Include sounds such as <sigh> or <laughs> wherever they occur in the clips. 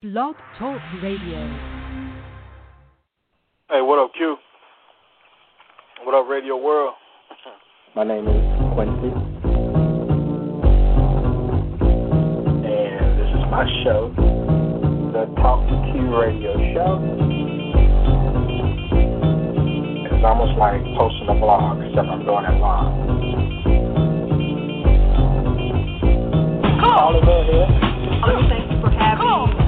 Blog Talk Radio. Hey, what up, Q? What up, Radio World? My name is Quincy. And this is my show, the Talk to Q Radio Show. It's almost like posting a blog, except I'm doing it live. Call it here. Um, thank you for having me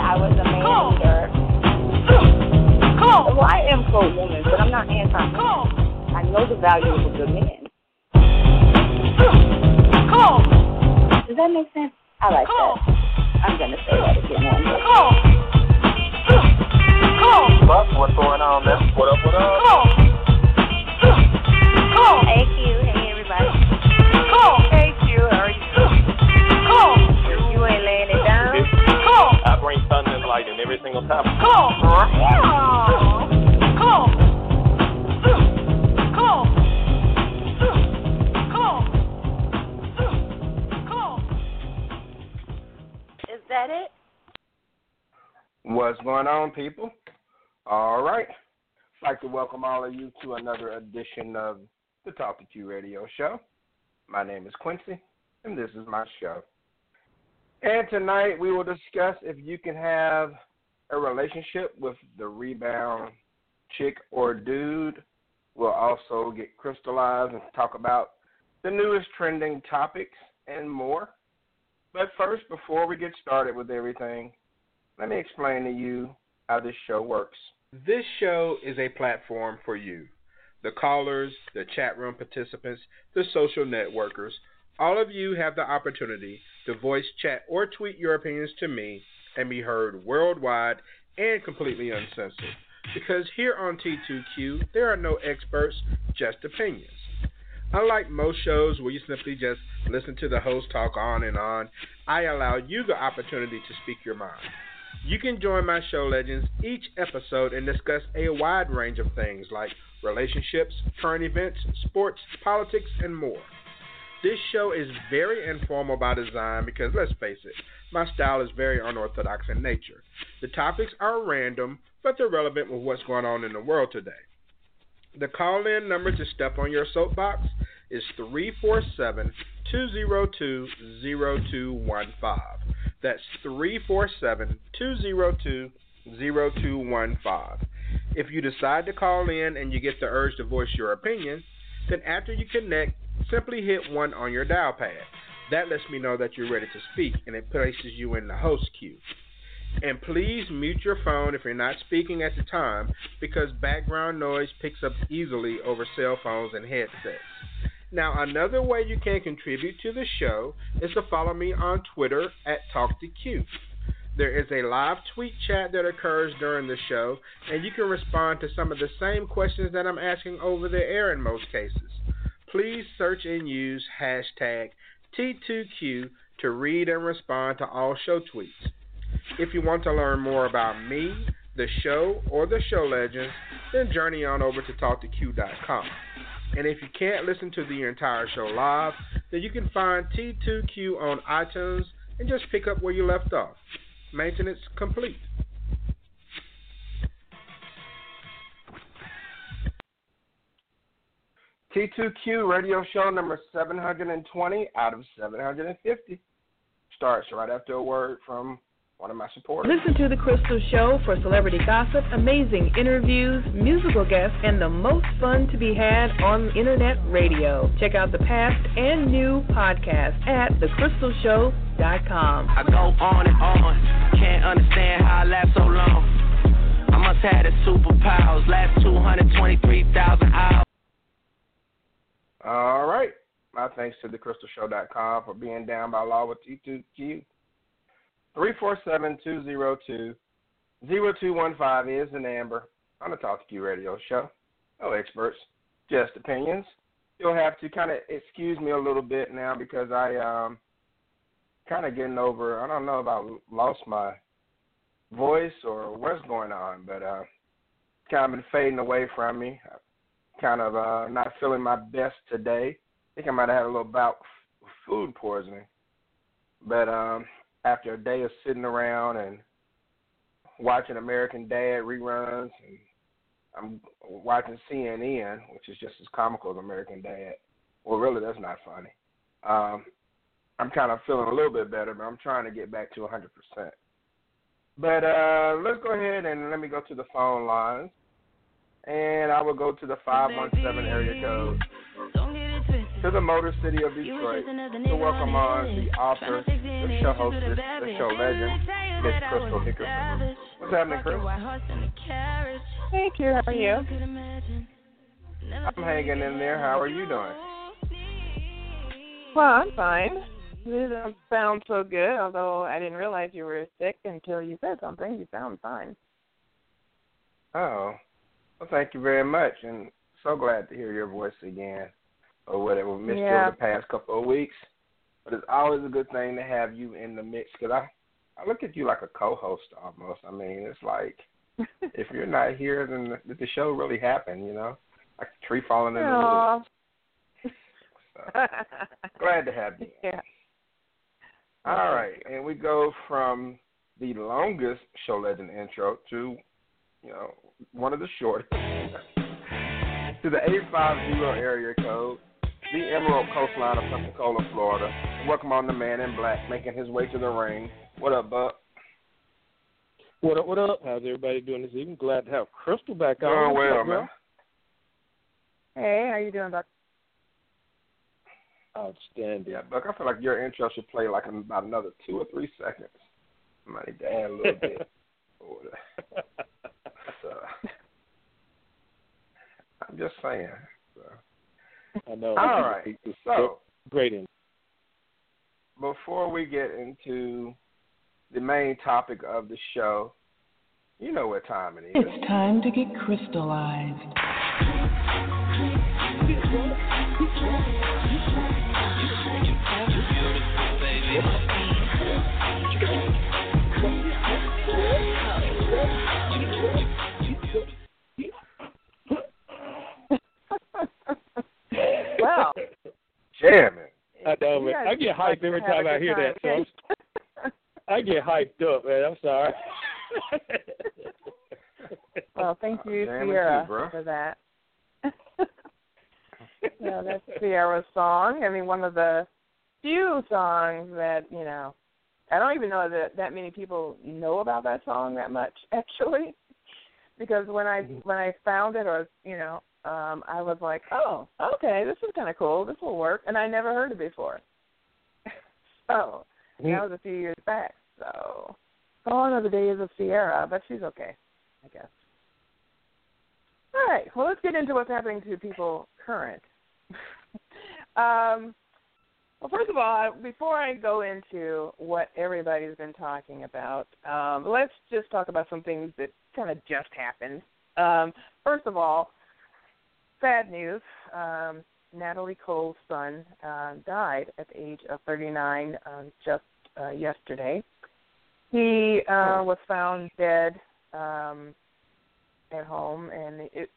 Well, I am pro woman, but I'm not anti man. I know the value of a good man. Does that make sense? I like that. I'm gonna say that again one day. Buck, what's going on, man? What up, what up? Hey Q, hey everybody. Hey Q, how are you? You ain't laying it down. I bring thunder and lightning every single time. Is that it? What's going on, people? All right. I'd like to welcome all of you to another edition of the Talk to Q Radio Show. My name is Quincy, and this is my show. And tonight we will discuss if you can have a relationship with the rebound chick or dude. We'll also get crystallized and talk about the newest trending topics and more. But first, before we get started with everything, let me explain to you how this show works. This show is a platform for you, the callers, the chat room participants, the social networkers. All of you have the opportunity to voice, chat, or tweet your opinions to me and be heard worldwide and completely uncensored. Because here on T2Q, there are no experts, just opinions. Unlike most shows where you simply just listen to the host talk on and on, I allow you the opportunity to speak your mind. You can join my show legends each episode and discuss a wide range of things like relationships, current events, sports, politics, and more. This show is very informal by design because, let's face it, my style is very unorthodox in nature. The topics are random, but they're relevant with what's going on in the world today. The call in number to step on your soapbox is 347 202 0215. That's 347 202 0215. If you decide to call in and you get the urge to voice your opinion, then after you connect, simply hit 1 on your dial pad. That lets me know that you're ready to speak and it places you in the host queue. And please mute your phone if you're not speaking at the time because background noise picks up easily over cell phones and headsets. Now, another way you can contribute to the show is to follow me on Twitter at TalkToQ. There is a live tweet chat that occurs during the show, and you can respond to some of the same questions that I'm asking over the air in most cases. Please search and use hashtag T2Q to read and respond to all show tweets. If you want to learn more about me, the show, or the show legends, then journey on over to TalkToQ.com. And if you can't listen to the entire show live, then you can find T2Q on iTunes and just pick up where you left off. Maintenance complete. T2Q radio show number 720 out of 750 starts right after a word from one of my supporters. Listen to The Crystal Show for celebrity gossip, amazing interviews, musical guests, and the most fun to be had on internet radio. Check out the past and new podcasts at thecrystalshow.com. I go on and on, can't understand how I last so long. I must have the superpowers, last 223,000 hours. All right. My thanks to thecrystalshow.com for being down by law with T2Q. 347 202 0215 is an Amber. on the Talk to Q radio show. No experts, just opinions. You'll have to kind of excuse me a little bit now because I um kind of getting over. I don't know if I lost my voice or what's going on, but uh, kind of been fading away from me. Kind of uh, not feeling my best today. I think I might have had a little bout of food poisoning. But um, after a day of sitting around and watching American Dad reruns, and I'm watching CNN, which is just as comical as American Dad. Well, really, that's not funny. Um, I'm kind of feeling a little bit better, but I'm trying to get back to 100%. But uh, let's go ahead and let me go to the phone lines. And I will go to the 517 area code to the Motor City of Detroit to welcome on the author, the show hostess, the show legend, Miss Crystal Hickerson. What's happening, Chris? Thank you. How are you? I'm hanging in there. How are you doing? Well, I'm fine. You don't sound so good, although I didn't realize you were sick until you said something. You sound fine. Oh, well, thank you very much, and so glad to hear your voice again, or whatever. We missed Yeah. you the past couple of weeks, but it's always a good thing to have you in the mix because I, I look at you like a co-host almost. I mean, it's like <laughs> if you're not here, then the, the show really happened, you know, like a tree falling in the Aw. woods. So, <laughs> glad to have you. yeah. All right, and we go from the longest show legend intro to, you know, one of the shortest <laughs> to the eight five zero area code, the Emerald Coastline of Pensacola, Florida. Welcome on the man in black, making his way to the ring. What up, Buck? What up, what up? How's everybody doing this evening? Glad to have Crystal back on. Doing What's well, man. Hey, how you doing, Buck? Outstanding. Yeah, Buck. I feel like your intro should play like in about another two or three seconds. I might need to add a little bit. <laughs> Or. So, uh, I'm just saying. So. I know. All right. It's So, great. In- before we get into the main topic of the show, you know what time it is. It's time to get crystallized. Well, Jamming. I know, man. you I get hyped every time I good hear that. So. I'm, get hyped up, man. I'm sorry. <laughs> well, thank you, Jamming Ciara, too, bro. for that. <laughs> yeah, that's Ciara's song. I mean, one of the few songs that you know. I don't even know that that many people know about that song that much, <laughs> actually, because when I when I found it, or you know, um, I was like, oh, okay, this is kind of cool. This will work, and I never heard it before. <laughs> so that was a few years back. So gone are the days of Ciara, but she's okay, I guess. All right. Well, let's get into what's happening to people current. <laughs> um, well, first of all, before I go into what everybody's been talking about, um, let's just talk about some things that kind of just happened. Um, first of all, sad news. Um, Natalie Cole's son uh, died at the age of 39 um, just uh, yesterday. He uh, was found dead um, at home, and it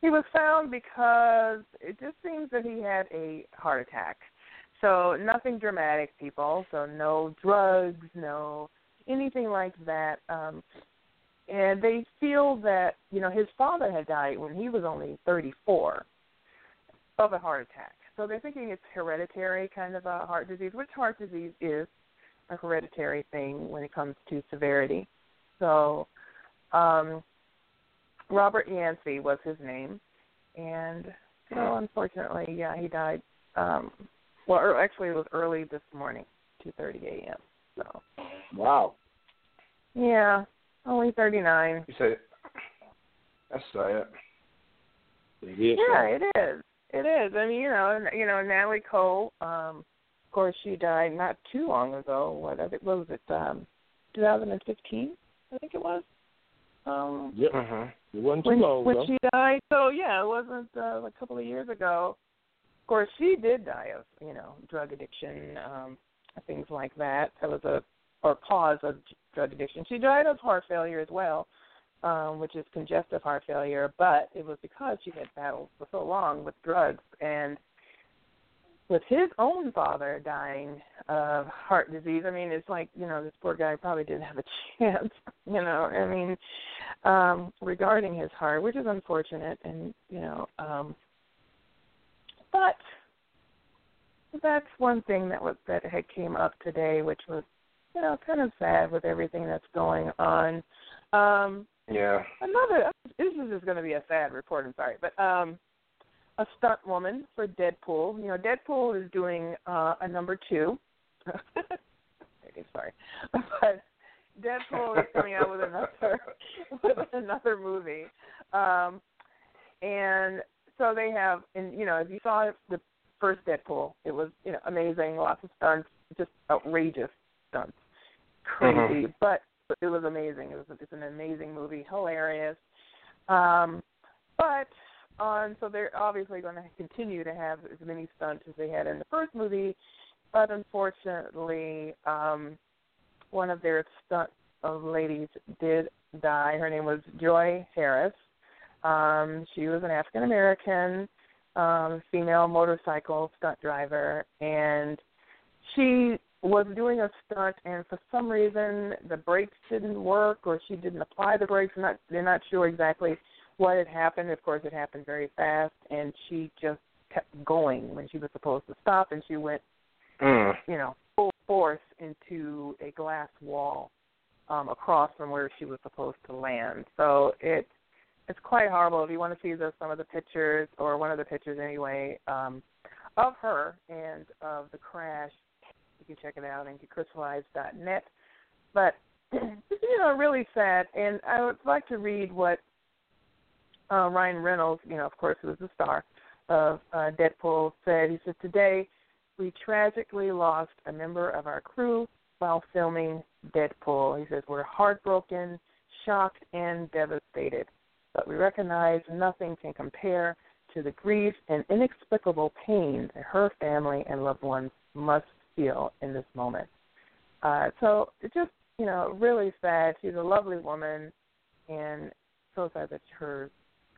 he was found because it just seems that he had a heart attack. So nothing dramatic, people. So no drugs, no anything like that. Um, and they feel that you know his father had died when he was only 34 of a heart attack. So they're thinking it's hereditary kind of a heart disease, which heart disease is a hereditary thing when it comes to severity. So um, Robert Yancy was his name, and so unfortunately, yeah, he died. Um, well, er, actually, it was early this morning, 2:30 a.m. So wow. yeah, only 39. You said that's sad. It is. Yeah, it is. It is. I mean, you know, you know, Natalie Cole. Um, of course, she died not too long ago. What I think what was it? Um, 2015, I think it was. Um, Yep. Mm-hmm. It wasn't too when, long when ago. she died. So yeah, it wasn't uh, a couple of years ago. Of course, she did die of you know drug addiction, um, things like that. That was a or cause of drug addiction. She died of heart failure as well, um, which is congestive heart failure. But it was because she had battled for so long with drugs and with his own father dying of heart disease. I mean, it's like you know this poor guy probably didn't have a <laughs> chance. You know, I mean, um, regarding his heart, which is unfortunate, and you know, um, but that's one thing that was that had came up today, which was you know kind of sad with everything that's going on. Um, Yeah. another this is just going to be a sad report. I'm sorry, but um, a stunt woman for Deadpool. You know, Deadpool is doing uh, a number two. <laughs> okay, sorry, but Deadpool is coming out with another <laughs> with another movie, um, and so they have. And you know, if you saw the first Deadpool, it was you know amazing, lots of stunts, just outrageous stunts, crazy, Mhm. but it was amazing. It was it's an amazing movie, hilarious. Um, but on so they're obviously going to continue to have as many stunts as they had in the first movie, but unfortunately, um, one of their stunt ladies did die. Her name was Joi Harris. Um, she was an African American um, female motorcycle stunt driver, and she was doing a stunt, and for some reason the brakes didn't work, or she didn't apply the brakes. They're not they're not sure exactly what had happened. Of course, it happened very fast, and she just kept going when she was supposed to stop, and she went Mm. you know, full force into a glass wall um, across from where she was supposed to land. So it it's quite horrible. If you want to see the, some of the pictures, or one of the pictures anyway, um, of her and of the crash, you can check it out on crystallized.net. But <clears throat> you know, really sad. And I would like to read what uh, Ryan Reynolds, you know, of course, who was the star of uh, Deadpool, said. He said, "Today." we tragically lost a member of our crew while filming Deadpool. He says, We're heartbroken, shocked, and devastated, but we recognize nothing can compare to the grief and inexplicable pain that her family and loved ones must feel in this moment. Uh, so it's just, you know, really sad. She's a lovely woman, and so sad that her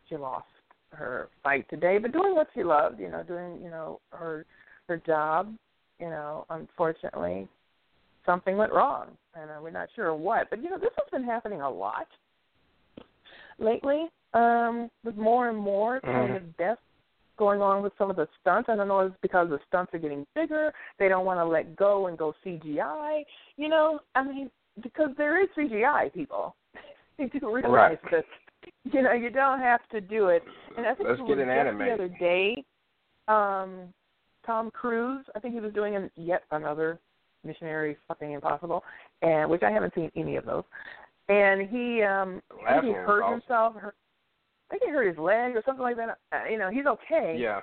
she lost her fight today, but doing what she loved, you know, doing, you know, her her job, you know, unfortunately, something went wrong, and uh, we're not sure what. But you know, this has been happening a lot lately, um, with more and more kind of deaths going on with some of the stunts. I don't know if it's because the stunts are getting bigger. They don't want to let go and go CGI. You know, I mean, because there is CGI, people. <laughs> you do realize Right. that. You know, you don't have to do it. And I think Let's it get was just animated. the other day. Um, Tom Cruise. I think he was doing an, yet another Missionary Fucking Impossible, and which I haven't seen any of those. And he, um, I Last think he hurt awesome. himself. Hurt, I think he hurt his leg or something like that. Uh, you know, he's okay. Yeah.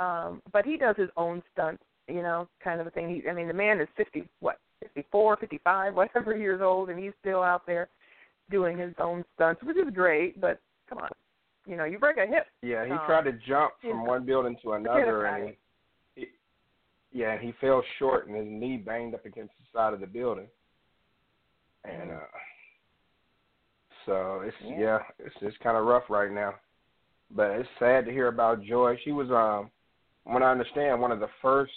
Um, but he does his own stunts. You know, kind of a thing. He, I mean, the man is fifty, what, fifty-four, fifty-five, whatever years old, and he's still out there doing his own stunts, which is great. But come on, you know, you break a hip. Yeah, he Um, tried to jump from one building to another, and he, he, yeah, he fell short, and his knee banged up against the side of the building, and uh, so it's Yeah. yeah, it's it's kind of rough right now, but it's sad to hear about Joi. She was um, when I understand, one of the first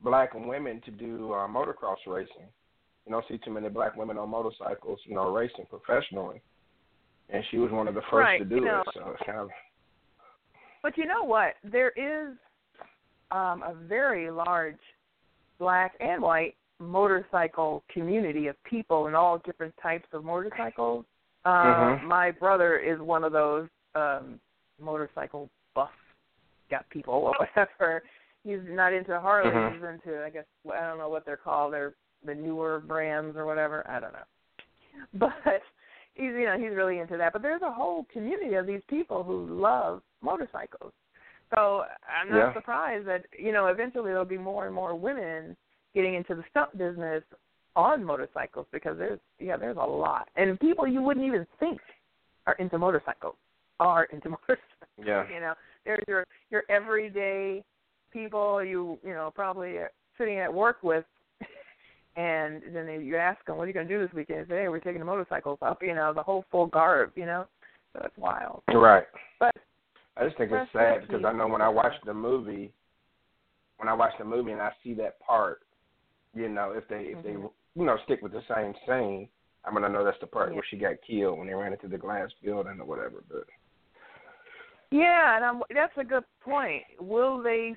black women to do uh, motocross racing. You don't see too many black women on motorcycles, you know, racing professionally, and she was one of the first Right, to do you know, it. So it's kind of But you know what? There is um, a very large black and white motorcycle community of people in all different types of motorcycles. Uh, Mhm. My brother is one of those um, motorcycle buff got people or <laughs> whatever. He's not into Harley. Mhm. He's into I guess I don't know what they're called. They're the newer brands or whatever. I don't know. <laughs> But he's you know he's really into that. But there's a whole community of these people who love motorcycles. So I'm not Yeah. surprised that you know eventually there'll be more and more women getting into the stunt business on motorcycles because there's yeah there's a lot and people you wouldn't even think are into motorcycles are into <laughs> motorcycles. Yeah. You know, there's your your everyday people you you know probably are sitting at work with, <laughs> and then they, you ask them, "What are you going to do this weekend?" They say, "Hey, we're taking the motorcycles up." You know, the whole full garb. You know, so it's wild. Right. But I just think it's sad because I know when I watch the movie, when I watch the movie and I see that part, you know, if they if they Mhm. You know stick with the same scene, I mean, gonna know that's the part Yeah. where she got killed when they ran into the glass building or whatever. But Yeah, and I'm, that's a good point. Will they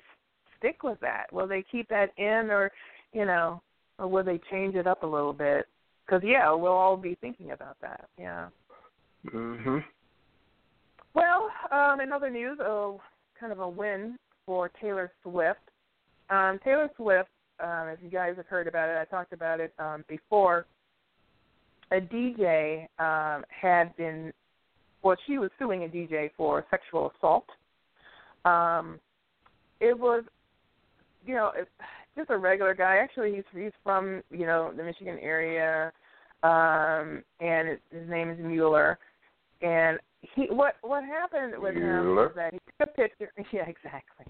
stick with that? Will they keep that in, or you know, or will they change it up a little bit? Because yeah, we'll all be thinking about that. Yeah. mhm. Well, um, in other news, oh, kind of a win for Taylor Swift. Um, Taylor Swift, um, as you guys have heard about it, I talked about it um, before. A DJ um, had been, well, she was suing a DJ for sexual assault. Um, it was, you know, it, just a regular guy. Actually, he's he's from you know the Michigan area, um, and it, his name is Mueller. And he what what happened with him Mueller? was that he took a picture. <laughs> Yeah, exactly.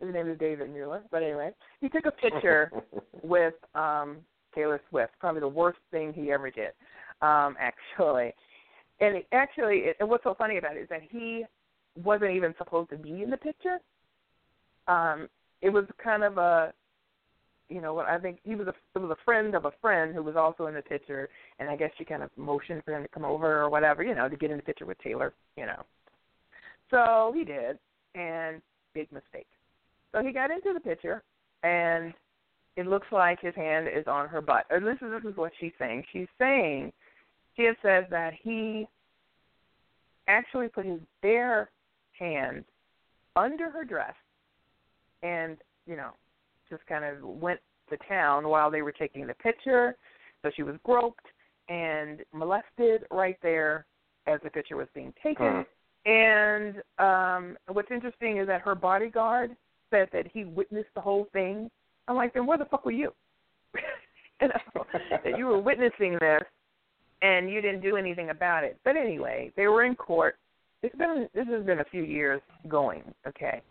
His name is David Mueller, but anyway, he took a picture <laughs> with um Taylor Swift. Probably the worst thing he ever did, um, actually. And it, actually, it, and what's so funny about it is that he wasn't even supposed to be in the picture. Um, it was kind of a, you know, what I think he was a it was a friend of a friend who was also in the picture, and I guess she kind of motioned for him to come over or whatever, you know, to get in the picture with Taylor, you know. So he did, and big mistake. So he got into the picture, and it looks like his hand is on her butt. Or this is this is what she's saying. She's saying she has said that he actually put his bare hand under her dress and, you know, just kind of went to town while they were taking the picture. So she was groped and molested right there as the picture was being taken. And um what's interesting is that her bodyguard said that he witnessed the whole thing. I'm like, then where the fuck were you? <laughs> that you were witnessing this and you didn't do anything about it. But anyway, they were in court. It's been this has been a few years going, okay.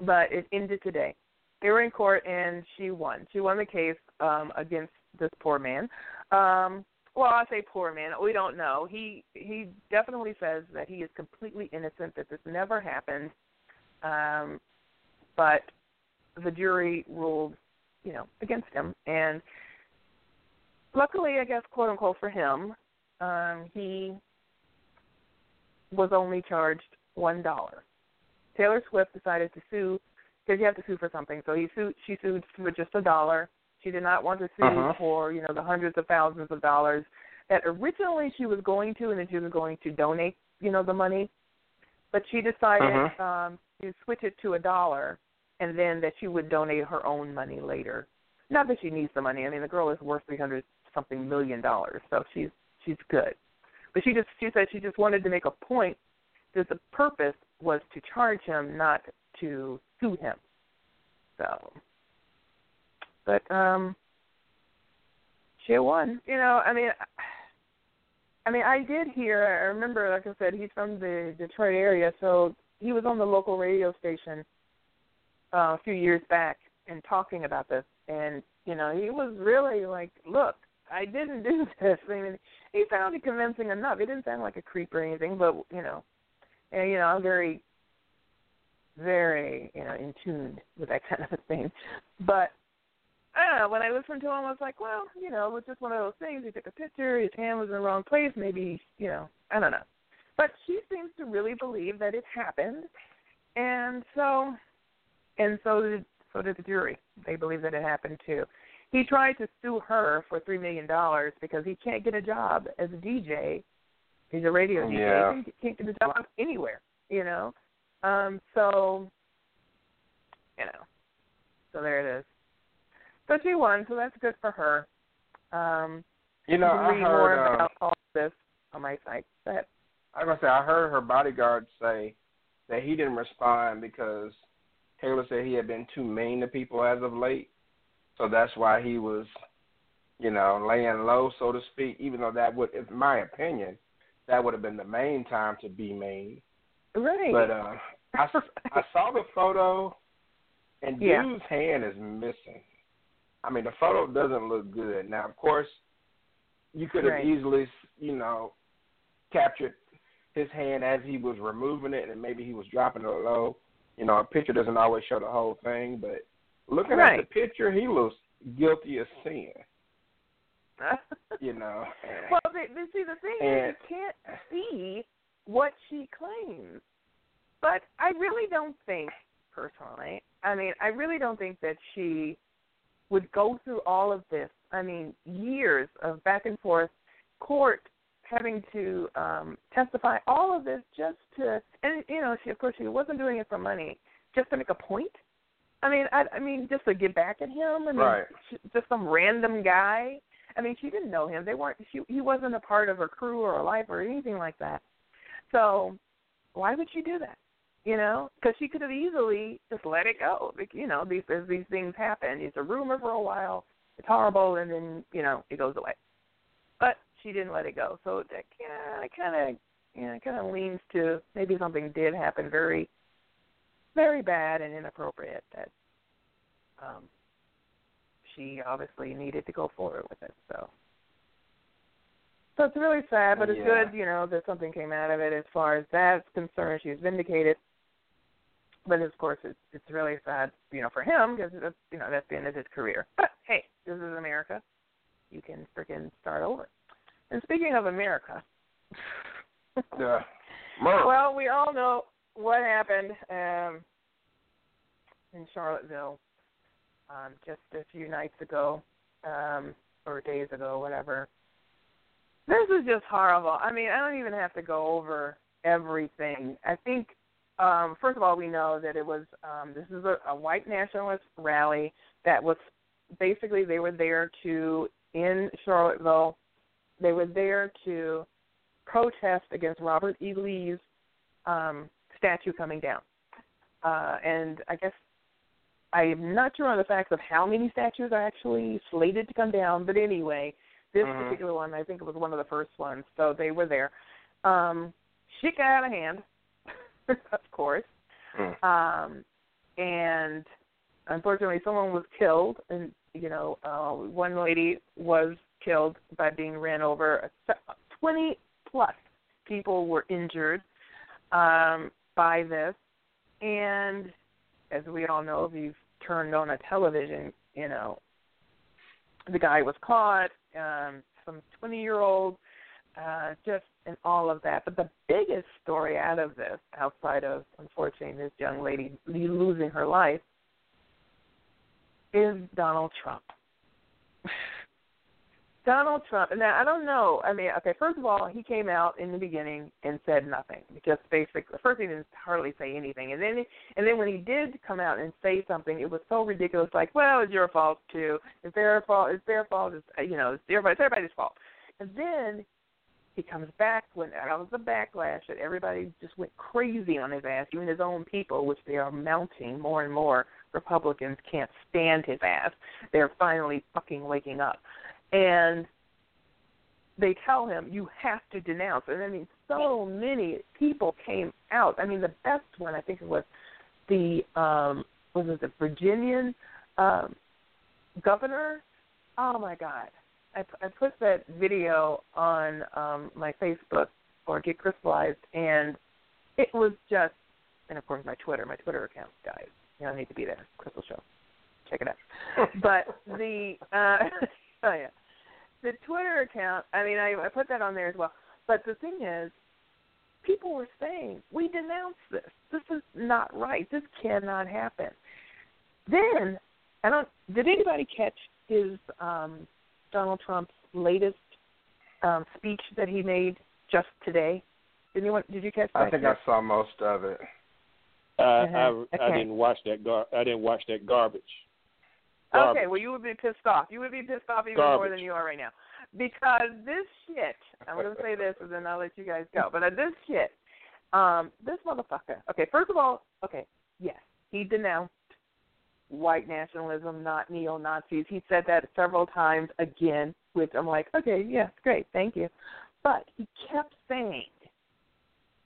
But it ended today. They were in court and she won. She won the case um against this poor man. Um well, I say poor man. We don't know. He he definitely says that he is completely innocent. That this never happened. Um, but the jury ruled, you know, against him. And luckily, I guess, quote unquote, for him, um, he was only charged one dollar. Taylor Swift decided to sue because you have to sue for something. So he sued. She sued for just a dollar. She did not want to sue Uh-huh. for you know the hundreds of thousands of dollars that originally she was going to, and then she was going to donate you know the money. But she decided Uh-huh. um, to switch it to a dollar, and then that she would donate her own money later. Not that she needs the money. I mean, the girl is worth three hundred something million dollars, so she's she's good. But she just she said she just wanted to make a point that the purpose was to charge him, not to sue him. So, but um, she won. You know, I mean, I mean, I did hear. I remember, like I said, he's from the Detroit area, so he was on the local radio station uh, a few years back and talking about this. And you know, he was really like, "Look, I didn't <laughs> do this." I mean, he sounded convincing enough. He didn't sound like a creep or anything, but you know, and you know, I'm very, very, you know, in tune with that <laughs> kind of thing. But I don't know. When I listened to him, I was like, well, you know, it was just one of those things. He took a picture. His hand was in the wrong place. Maybe, you know, I don't know. But she seems to really believe that it happened, and so, and so did so did the jury. They believe that it happened too. He tried to sue her for three million dollars because he can't get a job as a DJ. He's a radio DJ. Yeah. He can't get a job anywhere. You know. Um. So. You know. So there it is. So she won. So that's good for her. Um. You know, you can I heard. more uh, about all this on my site. But I was gonna say I heard her bodyguard say that he didn't respond because Taylor said he had been too mean to people as of late, so that's why he was you know, laying low, so to speak. Even though that would, in my opinion, that would have been the main time to be mean. Right. But uh, I, <laughs> I saw the photo, and Yeah. dude's hand is missing. I mean, the photo doesn't look good. Now, of course, you could have Right. easily, you know, captured his hand as he was removing it, and maybe he was dropping it low. You know, a picture doesn't always show the whole thing, but looking Right. at the picture, he looks guilty of sin. <laughs> You know. well, they, they, see, the thing is, you can't see what she claims. But I really don't think, personally, I mean, I really don't think that she would go through all of this. I mean, years of back and forth court having to um testify all of this just to and you know she of course she wasn't doing it for money just to make a point. I mean i i mean just to get back at him. I mean Right. she, just some random guy. I mean she didn't know him. They weren't she he wasn't a part of her crew or her life or anything like that. So why would she do that? You know? Because she could have easily just let it go. Like, you know these as these things happen it's a rumor for a while. It's horrible and then you know it goes away. But she didn't let it go. So that yeah it kind of you know it kind of leans to maybe something did happen very very bad and inappropriate that um she obviously needed to go forward with it so. So it's really sad but it's Yeah. good you know that something came out of it. As far as that's concerned she was vindicated. But of course it's it's really sad you know for him because that's you know that's the end of his career. But hey this is america. You can freaking start over and speaking of america <laughs> Yeah. <laughs> Well, we all know what happened um, in Charlottesville um, just a few nights ago, um, or days ago, whatever. This is just horrible. I mean, I don't even have to go over everything. I think, um, first of all, we know that it was um, this is a, a white nationalist rally that was basically they were there to in Charlottesville. They were there to protest against Robert E. Lee's um, statue coming down. Uh, and I guess I'm not sure on the facts of how many statues are actually slated to come down, but anyway, this Mhm. particular one, I think it was one of the first ones, so they were there. Um, shit got out of hand, <laughs> of course. Mm. Um, and unfortunately, someone was killed, and you know, uh, one lady was killed by being ran over. Twenty plus people were injured um, by this, and as we all know, if you've turned on a television, you know, the guy was caught. Um, some twenty-year-old, uh, just and all of that. But the biggest story out of this, outside of unfortunately this young lady losing her life, is Donald Trump. Donald Trump. Now I don't know. I mean, okay. First of all, he came out in the beginning and said nothing. Just basically, first he didn't hardly say anything, and then and then when he did come out and say something, it was so ridiculous. Like, well, it's your fault too. It's their fault. It's their fault. It's uh, you know, it's It's everybody's fault. And then he comes back when out of the backlash that everybody just went crazy on his ass, even his own people, which they are mounting more and more. Republicans can't stand his ass. They're finally fucking waking up. And they tell him you have to denounce. And I mean, so many people came out. I mean, the best one I think was the um was it the Virginian um governor? Oh my God, I I put that video on um my Facebook or Get Crystallized, and it was just, and of course my Twitter, my Twitter account, died You know, I need to be there. Crystal Show, check it out. <laughs> but the uh <laughs> oh yeah, the Twitter account. I mean, I I put that on there as well. But the thing is, people were saying we denounce this. This is not right. This cannot happen. Then I don't. Did anybody catch his um, Donald Trump's latest um, speech that he made just today? Did anyone? Did you catch that? I think I saw most of it. Uh, Uh-huh. I I Okay. didn't watch that gar. I didn't watch that garbage. Okay, well, you would be pissed off. You would be pissed off even more than you are right now. Because this shit, I'm going to say this and then I'll let you guys go. But uh, this shit, um, this motherfucker, okay, first of all, okay, yes, he denounced white nationalism, not neo Nazis. He said that several times again, which I'm like, okay, yes, great, thank you. But he kept saying,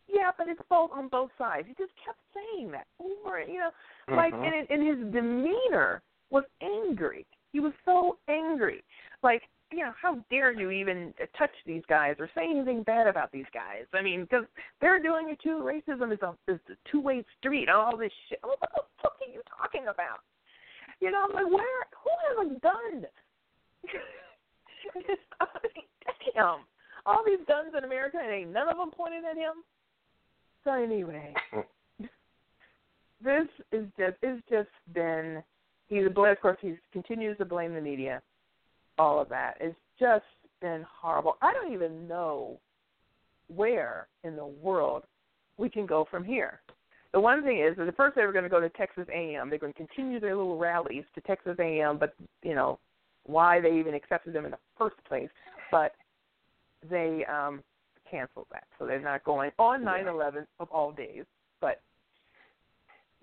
yeah, but it's both on both sides. He just kept saying that over, you know, like, Mhm. and, and his demeanor was angry. He was so angry, like, you know, how dare you even touch these guys or say anything bad about these guys? I mean, because they're doing it too. Racism is a is a two way street. All this shit. What the fuck are you talking about? You know, I'm like, where? Who has a gun? <laughs> I mean, damn. All these guns in America, and ain't none of them pointed at him. So anyway, mm. this is just it's just been. He's a of course he continues to blame the media. All of that. It's just been horrible. I don't even know where in the world we can go from here. The one thing is, that the first they were going to go to Texas A&M. They're going to continue their little rallies to Texas A&M, but you know why they even accepted them in the first place. But they um canceled that, so they're not going on nine eleven of all days. But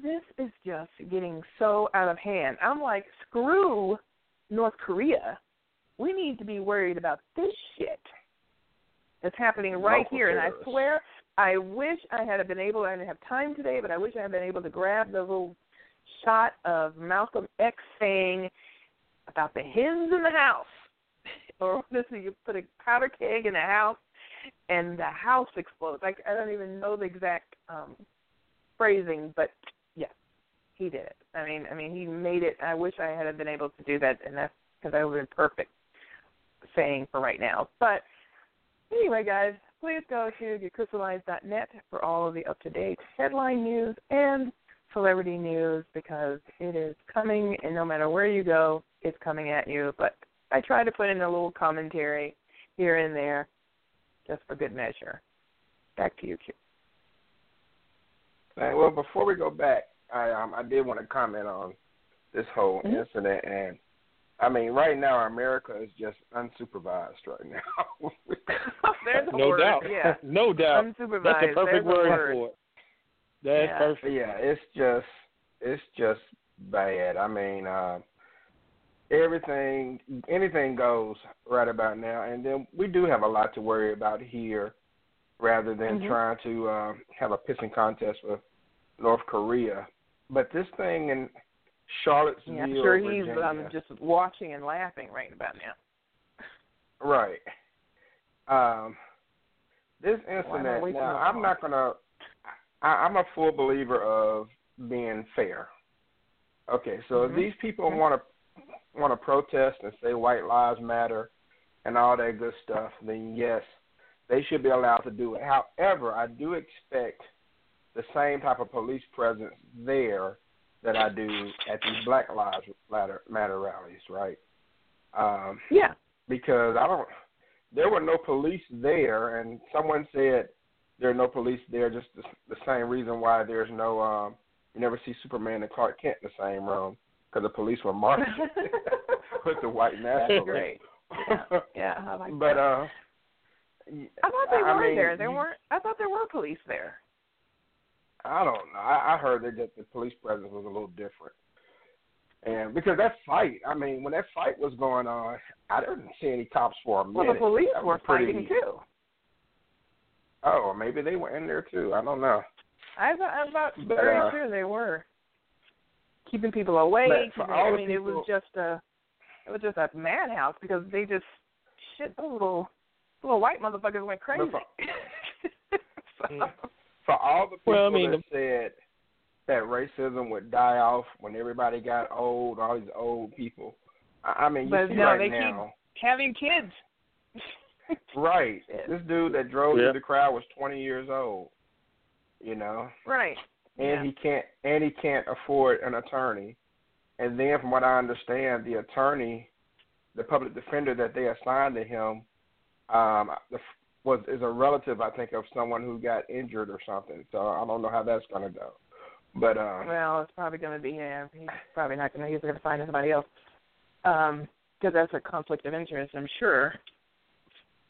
this is just getting so out of hand. I'm like, screw North Korea. We need to be worried about this shit that's happening right Local here. And I swear, I wish I had been able. I didn't have time today, but I wish I had been able to grab the little shot of Malcolm X saying about the hens in the house, <laughs> or this you put a powder keg in a house and the house explodes. Like I don't even know the exact um phrasing, but he did it. I mean, I mean, he made it. I wish I had been able to do that, and that's because I would have been perfect saying for right now. But anyway, guys, please go to getcrystallized.net for all of the up-to-date headline news and celebrity news because it is coming, and no matter where you go, it's coming at you. But I try to put in a little commentary here and there just for good measure. Back to you, Q. Uh, well, before we go back, I um I did want to comment on this whole Mhm. incident, and I mean, right now America is just unsupervised right now. <laughs> There's a no word, doubt. yeah. <laughs> no doubt. Unsupervised. That's the perfect There's a word, word. for it. That's Yeah. perfect. yeah, it's just it's just bad. I mean, uh, everything anything goes right about now, and then we do have a lot to worry about here, rather than Mhm. trying to um, have a pissing contest with North Korea. But this thing in Charlottesville, Yeah, I'm sure he's Virginia, um, just watching and laughing right about now. Right. Um, this incident. Now, I'm not gonna. I, I'm a full believer of being fair. Okay, so Mhm. if these people Mhm. want to want to protest and say white lives matter and all that good stuff, then yes, they should be allowed to do it. However, I do expect the same type of police presence there that I do at these Black Lives Matter, matter rallies, right? Um, Yeah. because I don't. There were no police there, and someone said there are no police there. Just the, the same reason why there's no. Um, you never see Superman and Clark Kent in the same room because the police were marching <laughs> with the white That's nationalists. great. Yeah, yeah, I like <laughs> but that. uh, I thought they I were mean, there. There you- weren't. I thought there were police there. I don't know. I, I heard that the police presence was a little different. And because that fight, I mean, when that fight was going on, I didn't see any cops for a minute. Well, the police were pretty, fighting too. Oh, maybe they were in there too. I don't know. I thought, I thought But, very uh, sure they were keeping people awake. For keeping- I mean, it was just a, it was just a madhouse because they just shit. Those little little white motherfuckers went crazy. <laughs> So- For all the people Well, I mean, that said that racism would die off when everybody got old, all these old people. I, I mean, you But see no, right they now, having kids. <laughs> <laughs> right? This dude that drove Yeah. through the crowd was 20 years old. You know, Right. and Yeah. he can't and he can't afford an attorney. And then, from what I understand, the attorney, the public defender that they assigned to him, um, the, was is a relative, I think, of someone who got injured or something. So I don't know how that's gonna go. But uh, Well, it's probably going to be. him. he's probably not going to. He's going to find somebody else. Um, because that's a conflict of interest, I'm sure.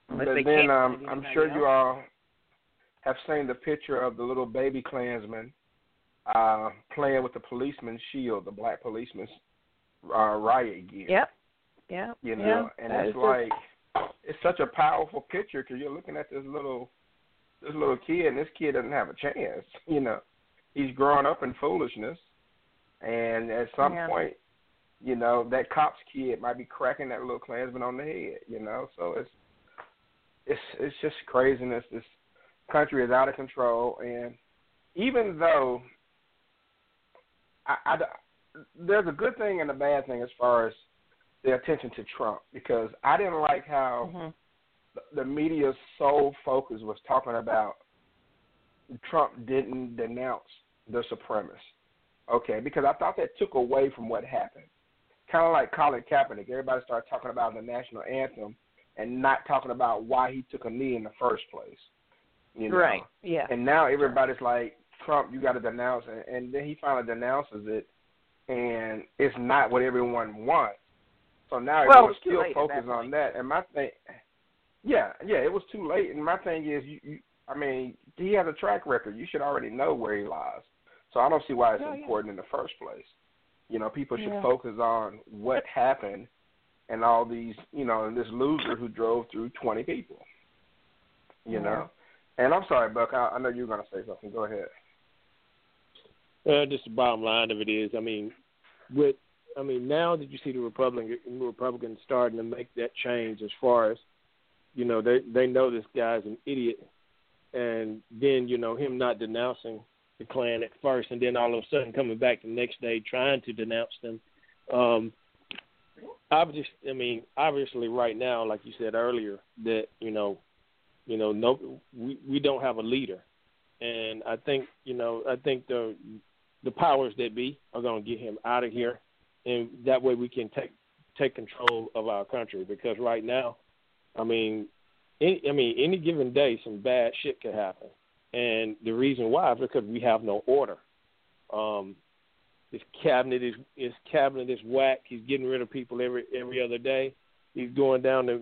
Unless but then um, I'm sure else. you all have seen the picture of the little baby Klansman uh, playing with the policeman's shield, the black policeman's uh, riot gear. Yep. Yeah. You know, yeah, and that it's like it's such a powerful picture because you're looking at this little this little kid, and this kid doesn't have a chance. You know, he's growing up in foolishness, and at some Yeah. point, you know, that cop's kid might be cracking that little Klansman on the head. You know, so it's it's it's just craziness. This country is out of control, and even though I, I, there's a good thing and a bad thing as far as the attention to Trump because I didn't like how Mhm. the media's sole focus was talking about Trump didn't denounce the supremacists. Okay, because I thought that took away from what happened. Kind of like Colin Kaepernick, everybody started talking about the national anthem and not talking about why he took a knee in the first place. You know? Right. Yeah. And now everybody's like, Trump, you got to denounce it. And then he finally denounces it, and it's not what everyone wants. So now Well, everyone's still focused that on that. And my thing, yeah, yeah, it was too late. And my thing is, you, you, I mean, he has a track record. You should already know where he lies. So I don't see why it's Yeah, yeah. important in the first place. You know, people should Yeah. focus on what happened and all these, you know, and this loser who drove through 20 people. You Yeah. know? And I'm sorry, Buck. I, I know you were going to say something. Go ahead. Uh, just the bottom line of it is, I mean, with I mean, now that you see the Republican Republicans starting to make that change, as far as you know, they they know this guy's an idiot, and then you know him not denouncing the Klan at first, and then all of a sudden coming back the next day trying to denounce them. Um, I just, I mean, obviously, right now, like you said earlier, that you know, you know, no, we we don't have a leader, and I think you know, I think the the powers that be are going to get him out of here, and that way we can take take control of our country. Because right now, I mean, any, I mean, any given day, some bad shit could happen, and the reason why is because we have no order. Um, his cabinet is his cabinet is whack. He's getting rid of people every every other day. He's going down to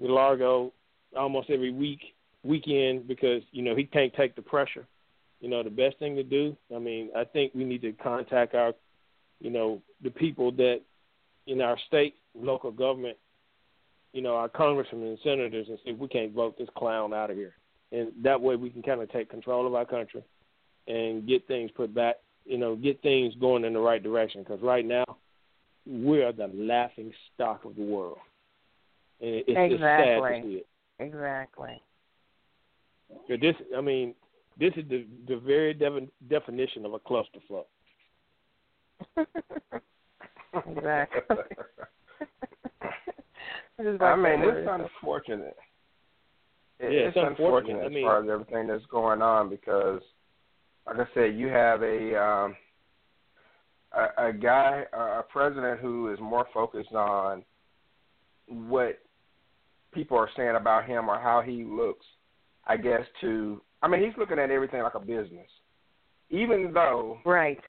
Largo almost every week weekend because you know he can't take the pressure. You know the best thing to do. I mean, I think we need to contact our, you know, the people that in our state, local government, you know, our congressmen and senators, and if we can't vote this clown out of here. And that way we can kind of take control of our country and get things put back. You know, get things going in the right direction. Because right now, we are the laughing stock of the world, and it's just sad Exactly. to see it. Exactly. But this, I mean, this is the the very defi- definition of a clusterfuck. Exactly. <laughs> I mean, it's unfortunate. It- Yeah, it's it's unfortunate. unfortunate I as far as everything that's going on because, like I said, you have a um, a, a guy, a president who is more focused on what people are saying about him or how he looks. I guess to, I mean, he's looking at everything like a business, even though Right.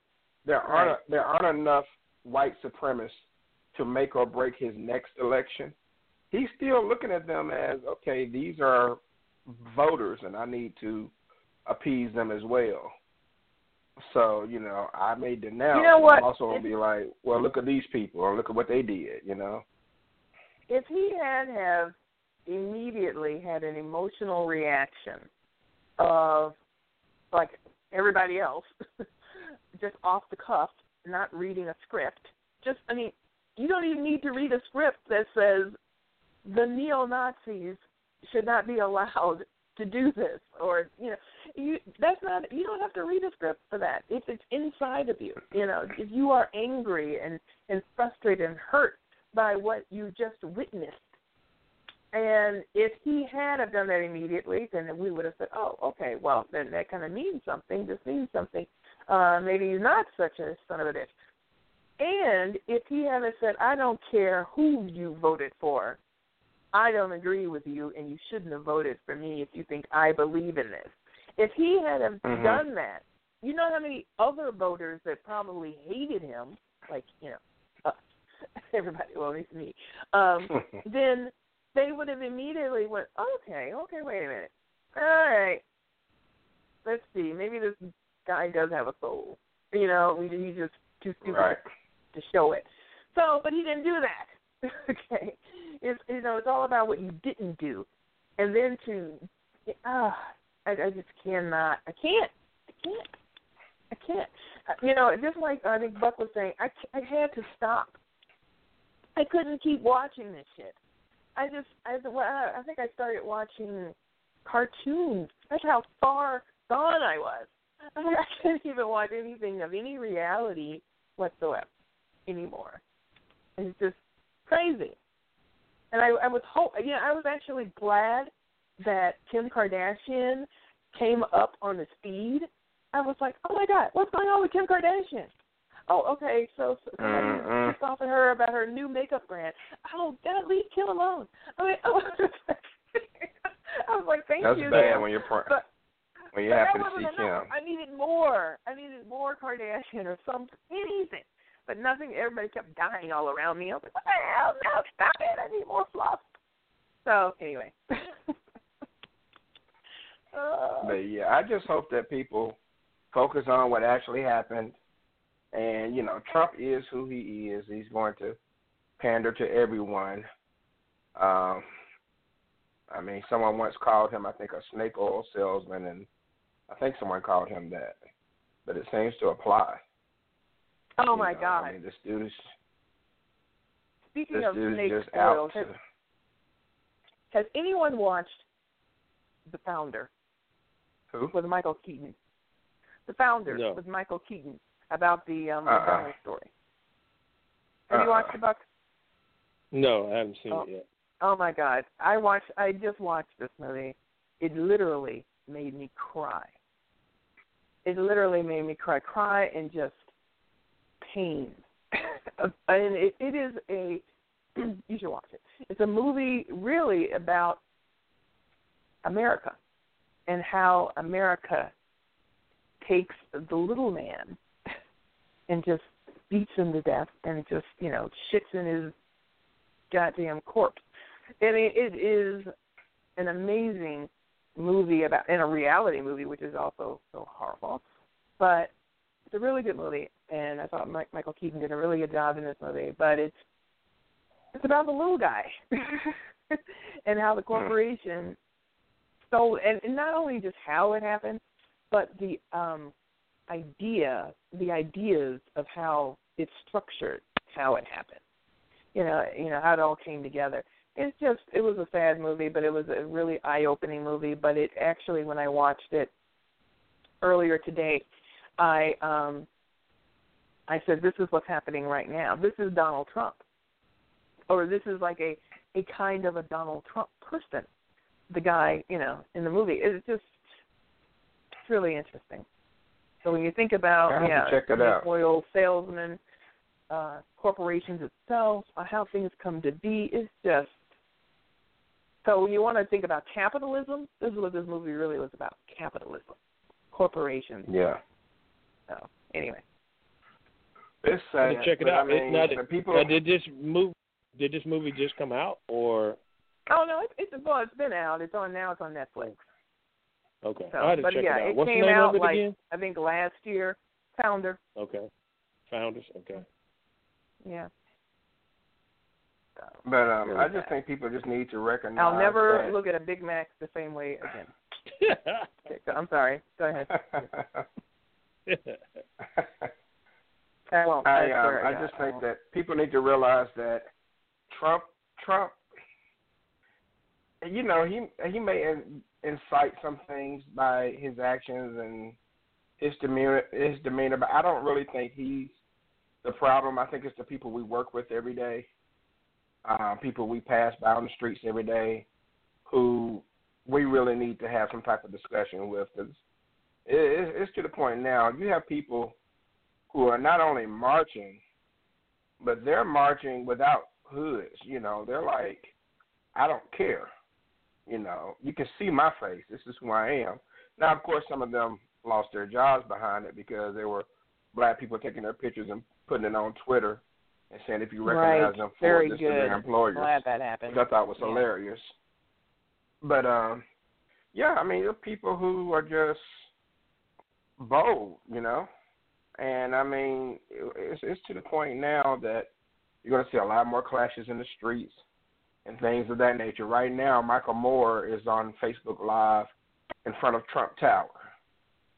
There aren't Right. there aren't enough white supremacists to make or break his next election. He's still looking at them as okay, these are voters, and I need to appease them as well. So you know, I may denounce. You know but what? I'm also gonna be like, well, look at these people, or look at what they did. You know. If he had have immediately had an emotional reaction of like everybody else, <laughs> just off the cuff, not reading a script. Just I mean, you don't even need to read a script that says the neo Nazis should not be allowed to do this or you know you that's not you don't have to read a script for that if it's inside of you you know if you are angry and and frustrated and hurt by what you just witnessed and if he had have done that immediately then we would have said oh okay well then that kind of means something this means something uh maybe he's not such a son of a bitch. And if he hadn't said i don't care who you voted for. I don't agree with you, and you shouldn't have voted for me if you think I believe in this. If he had have Mhm. done that, you know how many other voters that probably hated him, like you know, us, <laughs> everybody, well at least me, um, <laughs> then they would have immediately went, okay, okay, wait a minute, all right, let's see, maybe this guy does have a soul. You know, he- he's just too stupid Right. to show it. So, but he didn't do that. <laughs> okay, it's you know it's all about what you didn't do, and then to, ah, I, I just cannot. I can't. I can't. I can't. Uh, You know, just like I think Buck was saying, I I had to stop. I couldn't keep watching this shit. I just I I think I started watching cartoons. That's how far gone I was. I, <laughs> mean, I can't even watch anything of any reality whatsoever anymore. It's just crazy. And I, I was hope, you know, I was actually glad that Kim Kardashian came up on the feed. I was like, oh my god, what's going on with Kim Kardashian? Oh, okay, so, so somebody Mm-mm. pissed off at her about her new makeup brand. Oh, God, leave Kim alone. I mean, I was, <laughs> I was like, thank That's you. bad Kim. when you're But when you're but that to see Kim. I needed more. I needed more Kardashian or some anything. But nothing. Everybody kept dying all around me. I was like, what the hell? No, stop it. I need more fluff. So anyway. <laughs> uh, But yeah, I just hope that people focus on what actually happened. And you know, Trump is who he is. He's going to pander to everyone. Um, I mean, someone once called him, I think, a snake oil salesman, and I think someone called him that. But it seems to apply. oh you my know. God. I mean, this dude is Speaking this of dude snake is just oil, out. has, To, has anyone watched The Founder who? with Michael Keaton? The Founder No. with Michael Keaton about the um, Uh-uh. McDonald's story. Have you Uh-uh. watched the book? No, I haven't seen Oh. it yet. Oh my God! I watched. I just watched this movie. It literally made me cry. It literally made me cry, cry and just pain. <laughs> and it, it is a. <clears throat> you should watch it. It's a movie really about America and how America takes the little man <laughs> and just beats him to death and just you know shits in his goddamn corpse. I mean, it is an amazing movie about, in a reality movie, which is also so horrible. But it's a really good movie, and I thought Mike, Michael Keaton did a really good job in this movie. But it's it's about the little guy <laughs> and how the corporation stole, and, and not only just how it happened, but the um idea, the ideas of how it's structured, how it happened you know, you know how it all came together. It's just it was a sad movie, but it was a really eye-opening movie. But it actually, when I watched it earlier today, I um I said, "This is what's happening right now. This is Donald Trump, or this is like a a kind of a Donald Trump person." The guy, you know, in the movie, it's just it's really interesting. So when you think about yeah, check it out. oil salesman, uh, corporations itself, uh, how things come to be. It's just so when you want to think about capitalism, this is what this movie really was about: capitalism, corporations. Yeah. So anyway, It's I sad. have to check it out. I mean, it's not, the people. now, did this move? Did this movie just come out, or oh no, it's it's well, it's been out. It's on now. It's on Netflix. okay? So, I had to but check yeah, it out. it What's came the name out of it like again? I think last year. Founder. Okay, Founders. Okay. Yeah. So, But um, Really I just bad. think people just need to recognize. I'll never that- look at a Big Mac the same way again. <laughs> Okay, so- I'm sorry. Go ahead. <laughs> I won't. I swear um, to I just I think that people need to realize that Trump Trump you know, he he may incite some things by his actions and his demeanor his demeanor, but I don't really think he's the problem. I think it's the people we work with every day. Uh, people we pass by on the streets every day who we really need to have some type of discussion with because it, it, it's to the point now. You have people who are not only marching, but they're marching without hoods. You know, they're like, I don't care. You know, you can see my face. This is who I am. Now, of course, some of them lost their jobs behind it because there were black people taking their pictures and putting it on Twitter and saying if you recognize right. them for Very this good. to their employers Glad that happened. which I thought was Yeah. hilarious. But um, yeah, I mean, there are people who are just bold, you know. And I mean, it's it's to the point now that you're going to see a lot more clashes in the streets and things of that nature. Right now, Michael Moore is on Facebook Live in front of Trump Tower.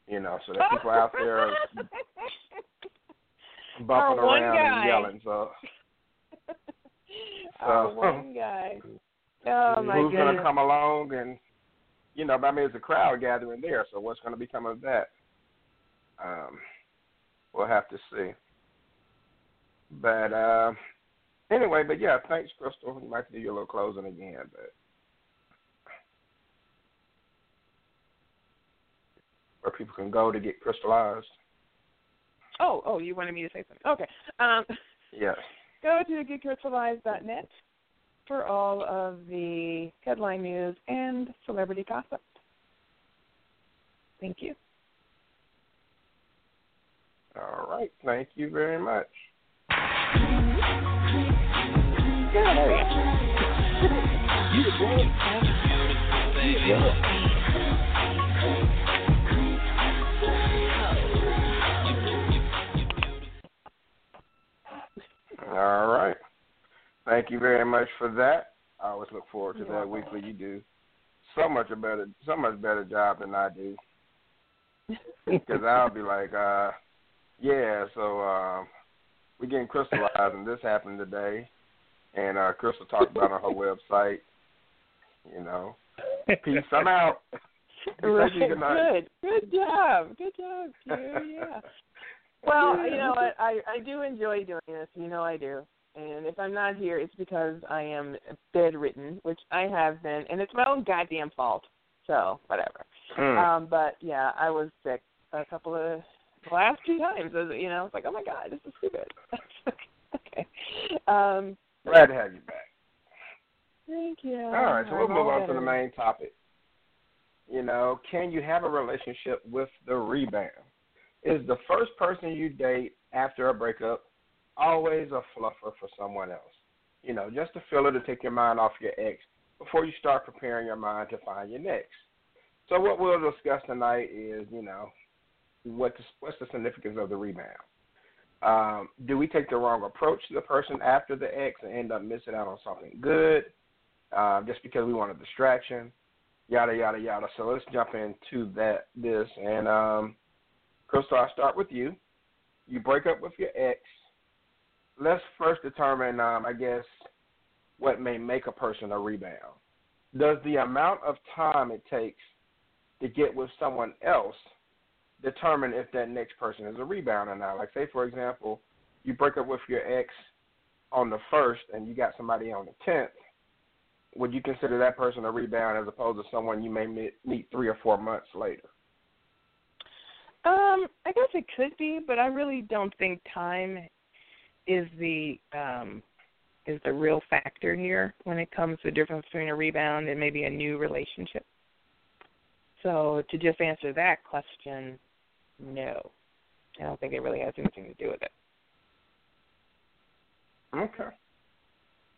You know, so there's people out there <laughs> bumping one around guy. and yelling. So, <laughs> Oh, so one guy. <laughs> Oh my who's going to come along and you know, but I mean, there's a crowd gathering there. So what's going to become of that? Um, we'll have to see. But uh, anyway, but yeah, thanks, Crystal. You might do your little closing again, but where people can go to get crystallized. Oh, oh, you wanted me to say something. Okay. Um, Yes. <laughs> go to getcrystalized.net for all of the headline news and celebrity gossip. Thank you. All right. Thank you very much. <laughs> All right. Thank you very much for that. I always look forward to You're that welcome. weekly. You do so much a better, so much better job than I do. <laughs> Because I'll be like, uh, yeah, so uh, we're getting crystallized, and this happened today. And uh, Crystal talked about on her website. You know, peace. I'm <laughs> out. Right. Good. Good. Job. Good job. Yeah. <laughs> Well, you know what? I I do enjoy doing this. You know I do. And if I'm not here, it's because I am bedridden, which I have been, and it's my own goddamn fault. So whatever. Hmm. Um, but yeah, I was sick a couple of the last two times. I was- You know, it's like, oh my god, this is stupid. <laughs> okay. Um, Glad to have you back. thank you. All right, so we'll move on to the main topic. You know, can you have a relationship with the rebound? Is the first person you date after a breakup always a fluffer for someone else? You know, just a filler to take your mind off your ex before you start preparing your mind to find your next. So what we'll discuss tonight is, you know, what what's the significance of the rebound? Um, do we take the wrong approach to the person after the ex and end up missing out on something good uh, just because we want a distraction? Yada yada yada. So let's jump into that. This and um, Crystal, I'll start with you. You break up with your ex. Let's first determine, um, I guess, what may make a person a rebound. Does the amount of time it takes to get with someone else determine if that next person is a rebound or not? Like, say, for example, you break up with your ex on the first and you got somebody on the tenth. Would you consider that person a rebound as opposed to someone you may meet three or four months later? Um, I guess it could be, but I really don't think time is the um is the real factor here when it comes to the difference between a rebound and maybe a new relationship. So to just answer that question, no. I don't think it really has anything to do with it. Okay.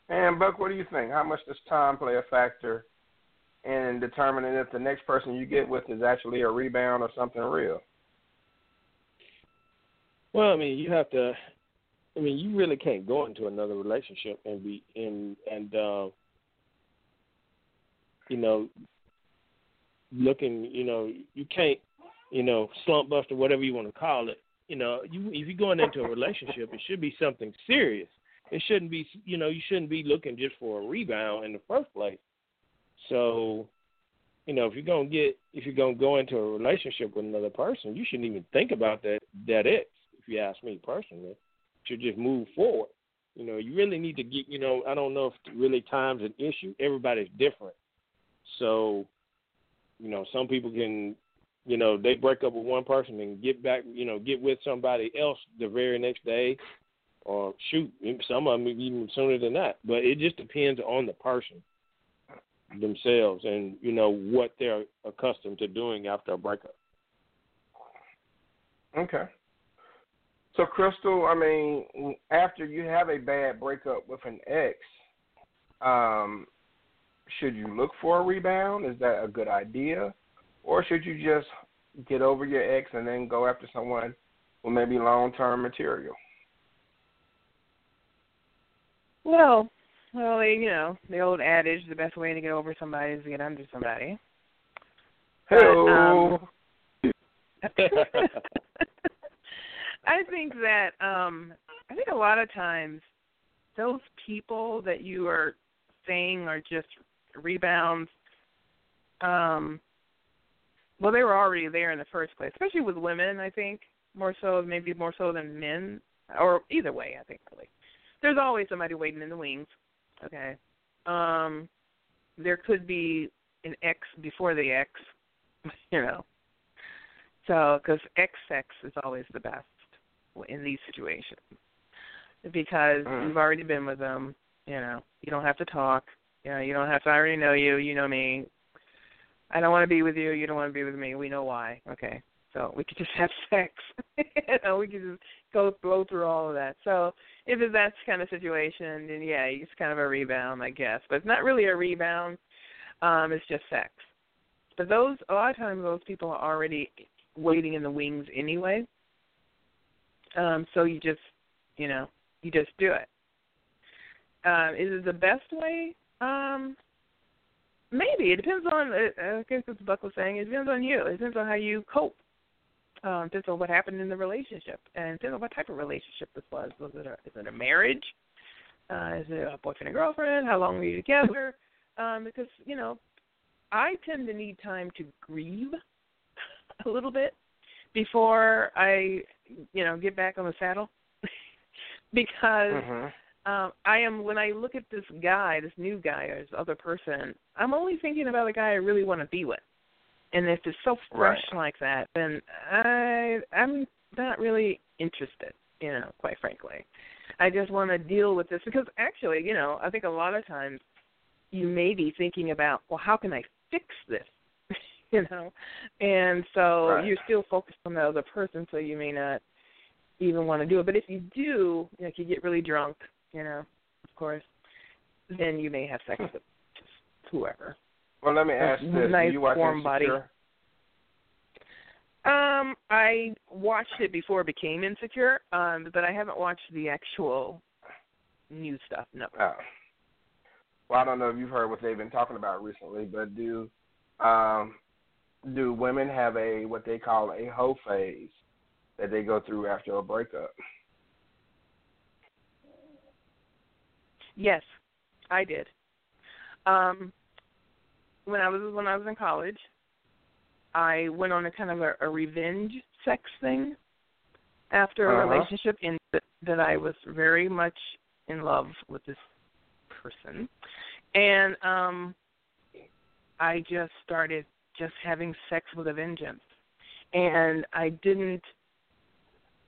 And Buck, what do you think? How much does time play a factor in determining if the next person you get with is actually a rebound or something real? Well, I mean, you have to. I mean, you really can't go into another relationship and be in and uh, you know looking. You know, you can't. You know, slump buster, whatever you want to call it. You know, you if you're going into a relationship, it should be something serious. It shouldn't be. You know, you shouldn't be looking just for a rebound in the first place. So, you know, if you're gonna get if you're gonna go into a relationship with another person, you shouldn't even think about that that ex. You ask me personally, should just move forward. You know, you really need to get. You know, I don't know if really time's an issue. Everybody's different, so you know, some people can. You know, they break up with one person and get back. You know, get with somebody else the very next day, or shoot, some of them even sooner than that. But it just depends on the person themselves and you know what they're accustomed to doing after a breakup. Okay. So, Crystal, I mean, after you have a bad breakup with an ex, um, should you look for a rebound? Is that a good idea? Or should you just get over your ex and then go after someone who may be long term material? Well, well, you know, the old adage: the best way to get over somebody is to get under somebody. Hello. um, <laughs> <laughs> I think that um I think a lot of times those people that you are saying are just rebounds um well they were already there in the first place especially with women i think more so maybe more so than men or either way i think really. There's always somebody waiting in the wings okay? Um there could be an x before the x <laughs> you know? So because x sex is always the best in these situations. Because Mm. you've already been with them you know you don't have to talk you know you don't have to i already know you you know me. I don't want to be with you you don't want to be with me we know why okay? So we could just <laughs> have sex you know we could just go blow through all of that. So if it's that kind of situation then yeah it's kind of a rebound i guess. But it's not really a rebound um it's just sex. But those a lot of times those people are already waiting in the wings anyway um so you just you know you just do it um, is it the best way? Um, maybe it depends on. uh, I guess what Buck was saying. It depends on you. It depends on how you cope. Um, depends on what happened in the relationship, and depends on what type of relationship this was. Was it a, is it a marriage? Uh, is it a boyfriend and girlfriend? How long were you together? <laughs> Um, because you know, I tend to need time to grieve <laughs> a little bit before I, you know, get back on the saddle. <laughs> because Mhm. um I am when I look at this guy, this new guy or this other person, I'm only thinking about a guy I really want to be with. And if it's so fresh Right. like that, then I I'm not really interested, you know, quite frankly. I just want to deal with this because actually, you know, I think a lot of times you may be thinking about, well, how can I fix this? <laughs> you know, and so Right. you're still focused on the other person, so you may not even want to do it. But if you do, like you get really drunk, you know, of course, then you may have sex with just whoever. Well, let me ask this: nice Do you watch warm body. Insecure? Um, I watched it before it became insecure, um, but I haven't watched the actual new stuff. No. Oh. Well, I don't know if you've heard what they've been talking about recently, but do um, do women have a what they call a hoe phase that they go through after a breakup? Yes, I did. Um, when I was when I was in college, I went on a kind of a, a revenge sex thing after a Uh-huh. relationship in that, that I was very much in love with this person, and um, I just started just having sex with a vengeance, and I didn't.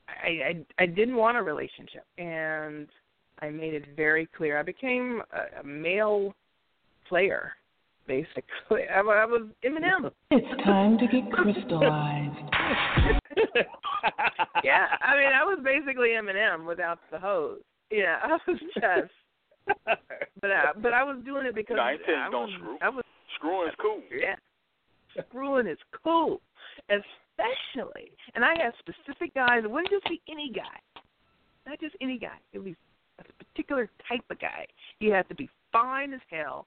I, I I didn't want a relationship, and I made it very clear. I became a, a male player, basically. I, wa- I was Eminem. It's time to get crystallized. <laughs> yeah, I mean, I was basically Eminem without the hose. Yeah, I was just. But I, but I was doing it because No, I ain't I don't was, screw. I was Screwing's cool. yeah. Screwing is cool, especially. And I had specific guys. It wouldn't just be any guy, not just any guy. It was a particular type of guy. You have to be fine as hell,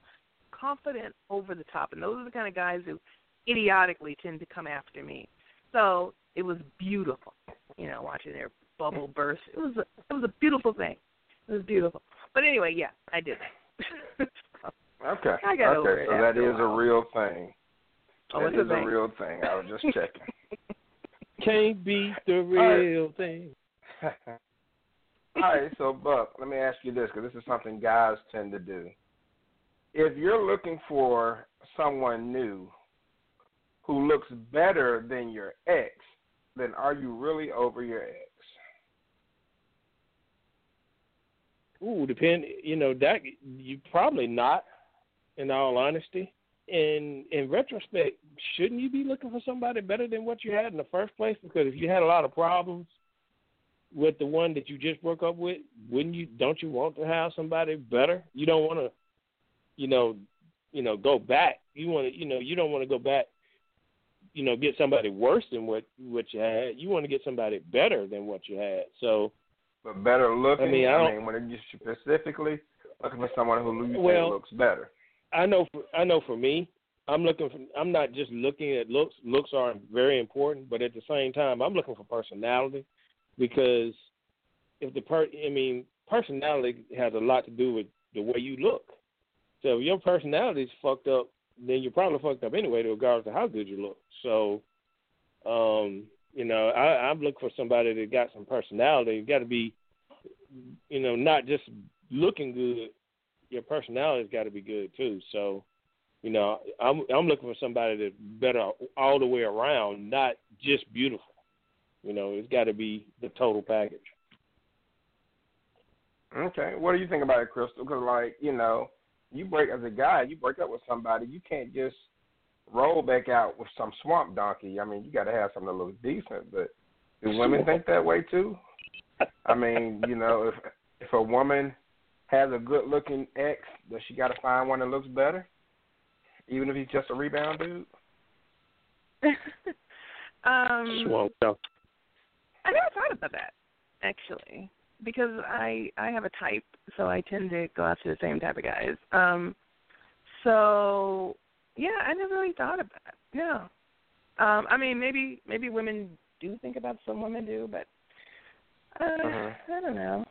confident over the top, and those are the kind of guys who idiotically tend to come after me. So it was beautiful, you know, watching their bubble mm. burst. It was a, it was a beautiful thing. It was beautiful. But anyway, yeah, I did that. <laughs> Okay. I got okay, over it so that a a real thing. Oh, That it's a is a real thing. I was just checking. <laughs> Can't beat the right. real thing. <laughs> All right, so Buck, let me ask you this because this is something guys tend to do. If you're looking for someone new who looks better than your ex, then are you really over your ex? Ooh, depend. You know that you probably not. In all honesty, in in retrospect, shouldn't you be looking for somebody better than what you had in the first place? Because if you had a lot of problems with the one that you just broke up with, wouldn't you? Don't you want to have somebody better? You don't want to, you know, you know, go back. You want to, you know, you don't want to go back you know get somebody worse than what what you had. You want to get somebody better than what you had. So, but better looking. I mean, I, don't, when you specifically looking for someone who you well, think looks better. I know. For, I know for me, I'm looking for. I'm not just looking at looks. Looks are very important, but at the same time, I'm looking for personality because if the per, I mean, personality has a lot to do with the way you look. So if your personality is fucked up, then you're probably fucked up anyway, regardless of how good you look. So, um, you know, I, I'm looking for somebody that got some personality. Got to be, you know, not just looking good. Your personality's got to be good too. So, you know, I'm I'm looking for somebody that's better all the way around, not just beautiful. You know, it's got to be the total package. Okay, what do you think about it, Crystal? Because, like, you know, you break as a guy, you break up with somebody, you can't just roll back out with some swamp donkey. I mean, you got to have something that looks decent. But do women think that way too? I mean, you know, if if a woman has a good looking ex, does she got to find one that looks better, even if he's just a rebound dude? <laughs> um, swamp donkey. I never thought about that actually because I I have a type, so I tend to go after the same type of guys. Um, so yeah, I never really thought about it. Yeah, um, I mean maybe maybe women do think about some women do, but uh, uh-huh. I don't know.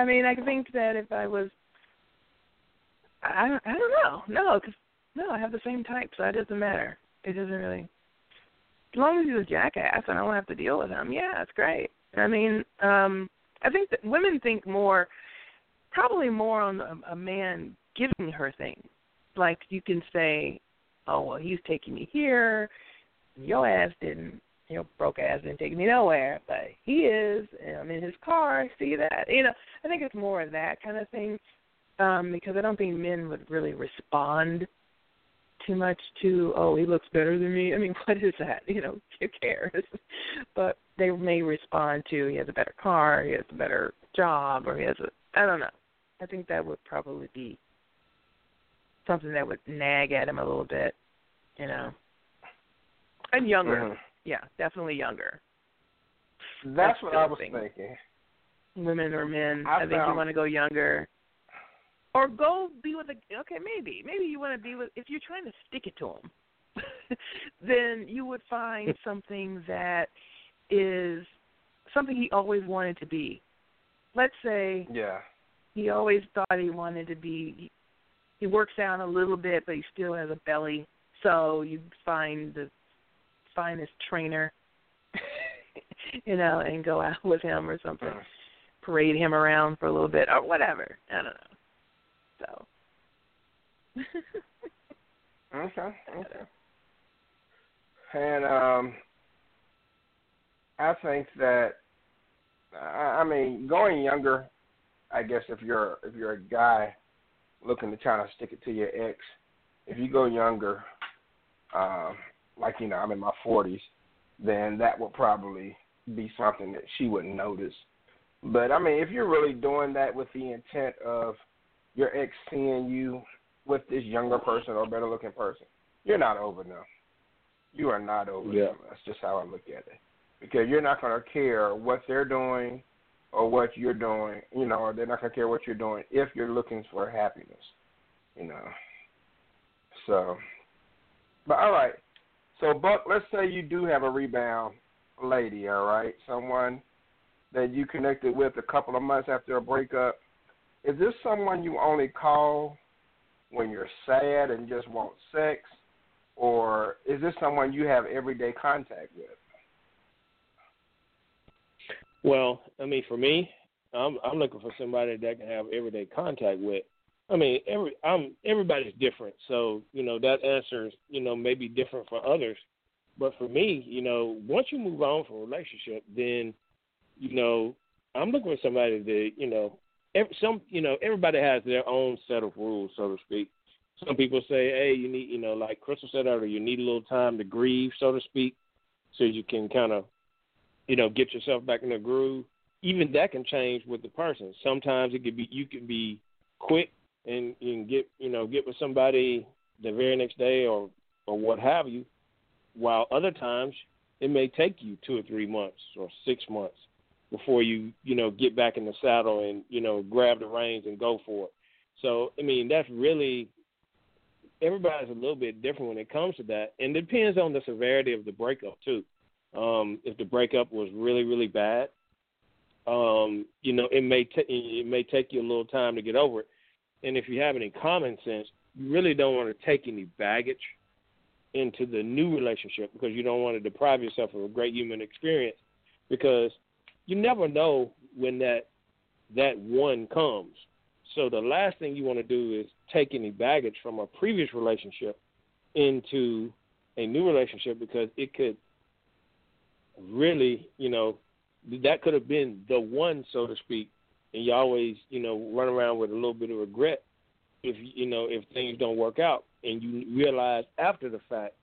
I mean, I think that if I was, I I don't know, no, because no, I have the same type, so it doesn't matter. It doesn't really. As long as he's a jackass and I don't have to deal with him, yeah, it's great. I mean, um I think that women think more, probably more on a, a man giving her things. Like you can say, "Oh well, he's taking me here. Your ass didn't. Your broke ass didn't take me nowhere, but he is. And I'm in his car. See that? You know, I think it's more of that kind of thing, um, because I don't think men would really respond too much to oh he looks better than me. I mean, <laughs> what is that? You know, who cares? <laughs> but they may respond to he has a better car, he has a better job, or he has a I don't know. I think that would probably be something that would nag at him a little bit, you know. And younger, mm-hmm. Yeah, definitely younger. That's what I was think. thinking. Women or men, I I, think you want to go younger. Or go be with a okay, maybe. Maybe you want to be with if you're trying to stick it to him. <laughs> then you would find something that is something he always wanted to be. Let's say Yeah. he always thought he wanted to be he works out a little bit but he still has a belly. So you find the finest trainer <laughs> you know, and go out with him or something. Parade him around for a little bit or whatever. I don't know. So <laughs> Okay. <laughs> Okay. And um, I think that I I mean going younger. I guess if you're if you're a guy looking to try to stick it to your ex, if you go younger, um, like you know I'm in my 40s, then that would probably be something that she wouldn't notice. But I mean, if you're really doing that with the intent of your ex seeing you with this younger person or better looking person, you're not over them. You are not over Yeah. them. That's just how I look at it. Because you're not going to care what they're doing or what you're doing, you know, or they're not going to care what you're doing if you're looking for happiness, you know. So, but all right. So, Buck, let's say you do have a rebound lady, all right? Someone that you connected with a couple of months after a breakup. Is this someone you only call when you're sad and just want sex? Or is this someone you have everyday contact with? Well, I mean, for me, I'm I'm looking for somebody that I can have everyday contact with. I mean, every I'm everybody's different, so you know that answer you know maybe different for others. But for me, you know, once you move on from a relationship, then you know I'm looking for somebody that you know every, some you know everybody has their own set of rules, so to speak. Some people say, hey, you need you know like Crystal said earlier, you need a little time to grieve, so to speak, so you can kind of you know get yourself back in the groove. Even that can change with the person. Sometimes it could be you can be quick and you can get you know get with somebody the very next day or or what have you, while other times it may take you two or three months or six months before you you know get back in the saddle and you know grab the reins and go for it. So I mean that's really everybody's a little bit different when it comes to that, and it depends on the severity of the breakup too. Um, if the breakup was really really bad, um, you know it may t- it may take you a little time to get over it. And if you have any common sense, you really don't want to take any baggage into the new relationship because you don't want to deprive yourself of a great human experience because you never know when that that one comes. So the last thing you want to do is take any baggage from a previous relationship into a new relationship because it could really, you know, that could have been the one, so to speak, and you always, you know, run around with a little bit of regret if you know if things don't work out, and you realize after the fact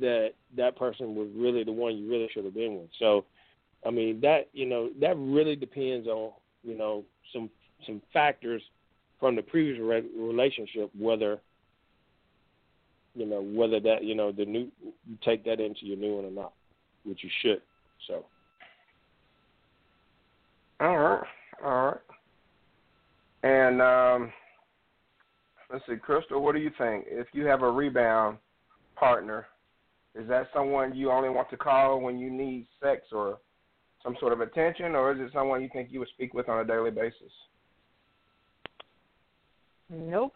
that that person was really the one you really should have been with. So, I mean, that you know that really depends on you know some some factors from the previous re- relationship whether you know whether that you know the new you take that into your new one or not, which you should. So. All right, all right. And um, let's see, Crystal, what do you think? If you have a rebound partner, is that someone you only want to call when you need sex or some sort of attention, or is it someone you think you would speak with on a daily basis? Nope.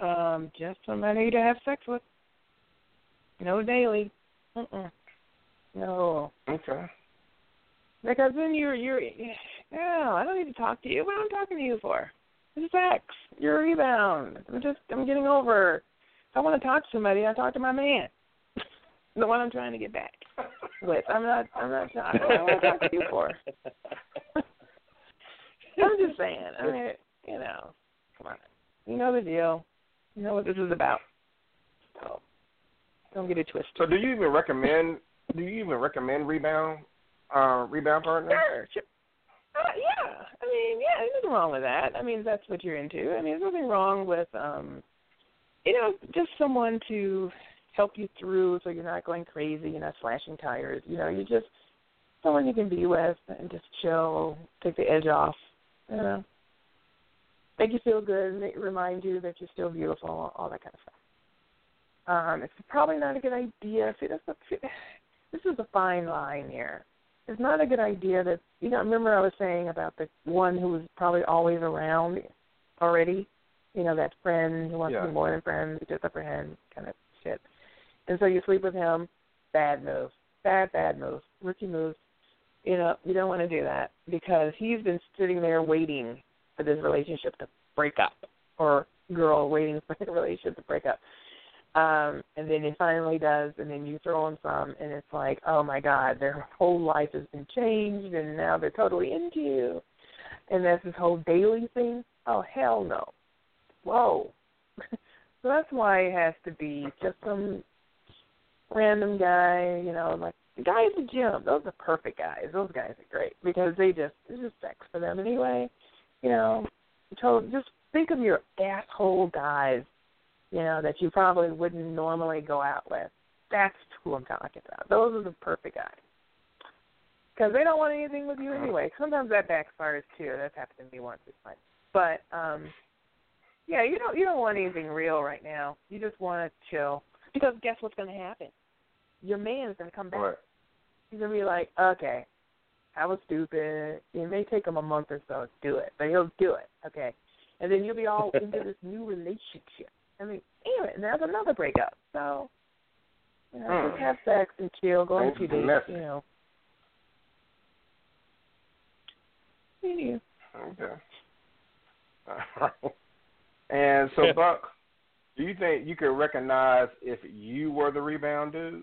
Um, just somebody to have sex with. No daily. Mm-mm. No. Okay. Because then you're you're no, I don't need to talk to you. What am I talking to you for? It's sex. You're a rebound. I'm just I'm getting over. If I want to talk to somebody, I talk to my man. <laughs> the one I'm trying to get back with. I'm not I'm not talking. I want to talk to you for. <laughs> I'm just saying. I mean, you know, come on. You know the deal. You know what this is about. So don't get it twisted. So do you even recommend do you even recommend rebound uh rebound partners? Sure. Uh, yeah. I mean, yeah, there's nothing wrong with that. I mean, that's what you're into. I mean, there's nothing wrong with um you know, just someone to help you through so you're not going crazy, you're not slashing tires. You know, you're just someone you can be with and just chill, take the edge off. You know make you feel good, make, remind you that you're still beautiful, all that kind of stuff. Um, it's probably not a good idea. See, that's a, this is a fine line here. It's not a good idea that you know. Remember, I was saying about the one who was probably always around already. You know, that friend who wants yeah. to be more than friends, just a friend kind of shit. And so you sleep with him. Bad move. Bad, bad move. Rookie move. You know, you don't want to do that because he's been sitting there waiting for this relationship to break up or girl waiting for the <laughs> relationship to break up. Um, and then it finally does, and then you throw in some, and it's like, oh my God, their whole life has been changed, and now they're totally into you. And that's this whole daily thing. Oh hell no! Whoa. <laughs> so that's why it has to be just some random guy, you know, like the guy at the gym. Those are perfect guys. Those guys are great because they just it's just sex for them anyway you know, so just think of your asshole guys, you know, that you probably wouldn't normally go out with. That's who I'm talking about. Those are the perfect guys. Because they don't want anything with you anyway. Sometimes that backfires too. That's happened to me once. It's fine. But um, yeah, you don't you don't want anything real right now. You just want to chill. Because guess what's going to happen? Your man's going to come back. Right. He's going to be like, okay, I was stupid. It may take him a month or so to do it, but he'll do it. Okay, and then you'll be all <laughs> into this new relationship. I mean, damn it, there's another breakup. So, you know, mm. just have sex and chill, go on a few dates. Messy. You know. Yeah. Okay. <laughs> All right. And so, Buck, do you think you could recognize if you were the rebound dude?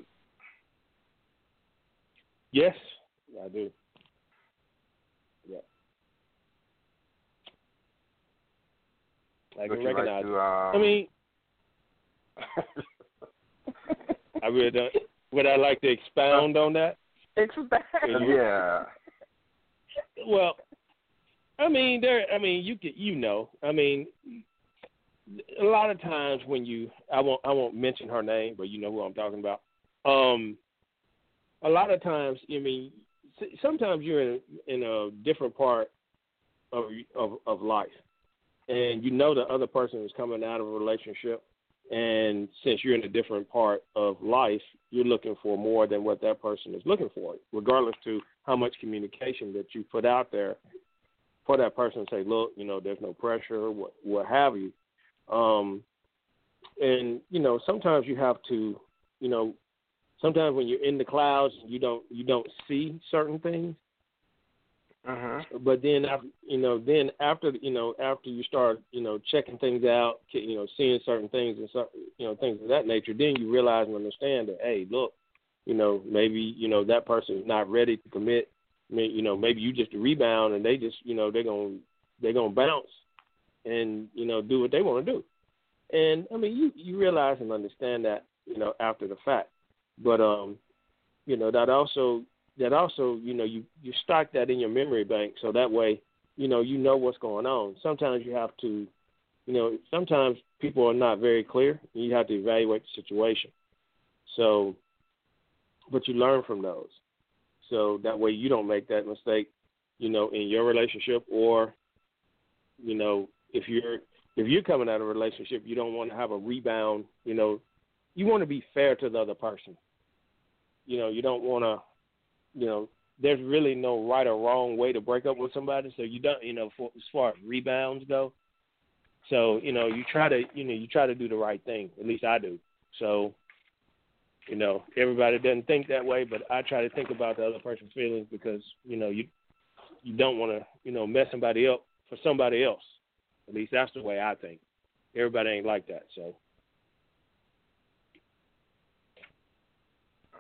Yes, I do. Yeah. I Would can you like recognize. to, um... I mean, I really don't. Would I like to expound on that? Expound. Yeah. Well, I mean, there. I mean, you could, you know. I mean, a lot of times when you, I won't, I won't mention her name, but you know who I'm talking about. Um, a lot of times, I mean, sometimes you're in in a different part of of of life, and you know the other person is coming out of a relationship, and since you're in a different part of life, you're looking for more than what that person is looking for, regardless to how much communication that you put out there for that person to say, look, you know, there's no pressure, what what have you. Um, and you know, sometimes you have to, you know, sometimes when you're in the clouds, you don't you don't see certain things. Uh-huh. But then, you know, then after you know, after you start, you know, checking things out, you know, seeing certain things and so, you know, things of that nature, then you realize and understand that, hey, look, you know, maybe you know that person is not ready to commit. I mean, you know, maybe you just rebound and they just, you know, they're gonna they're gonna bounce and you know do what they want to do. And I mean, you you realize and understand that, you know, after the fact. But um, you know, that also that also, you know, you you stock that in your memory bank so that way, you know, you know what's going on. Sometimes you have to, you know, sometimes people are not very clear. And you have to evaluate the situation. So, but you learn from those. So that way you don't make that mistake, you know, in your relationship or, you know, if you're if you're coming out of a relationship, you don't want to have a rebound. You know, you want to be fair to the other person. You know, you don't want to you know, there's really no right or wrong way to break up with somebody. So you don't, you know, for, as far as rebounds go. So you know, you try to, you know, you try to do the right thing. At least I do. So, you know, everybody doesn't think that way, but I try to think about the other person's feelings because you know you you don't want to, you know, mess somebody up for somebody else. At least that's the way I think. Everybody ain't like that, so.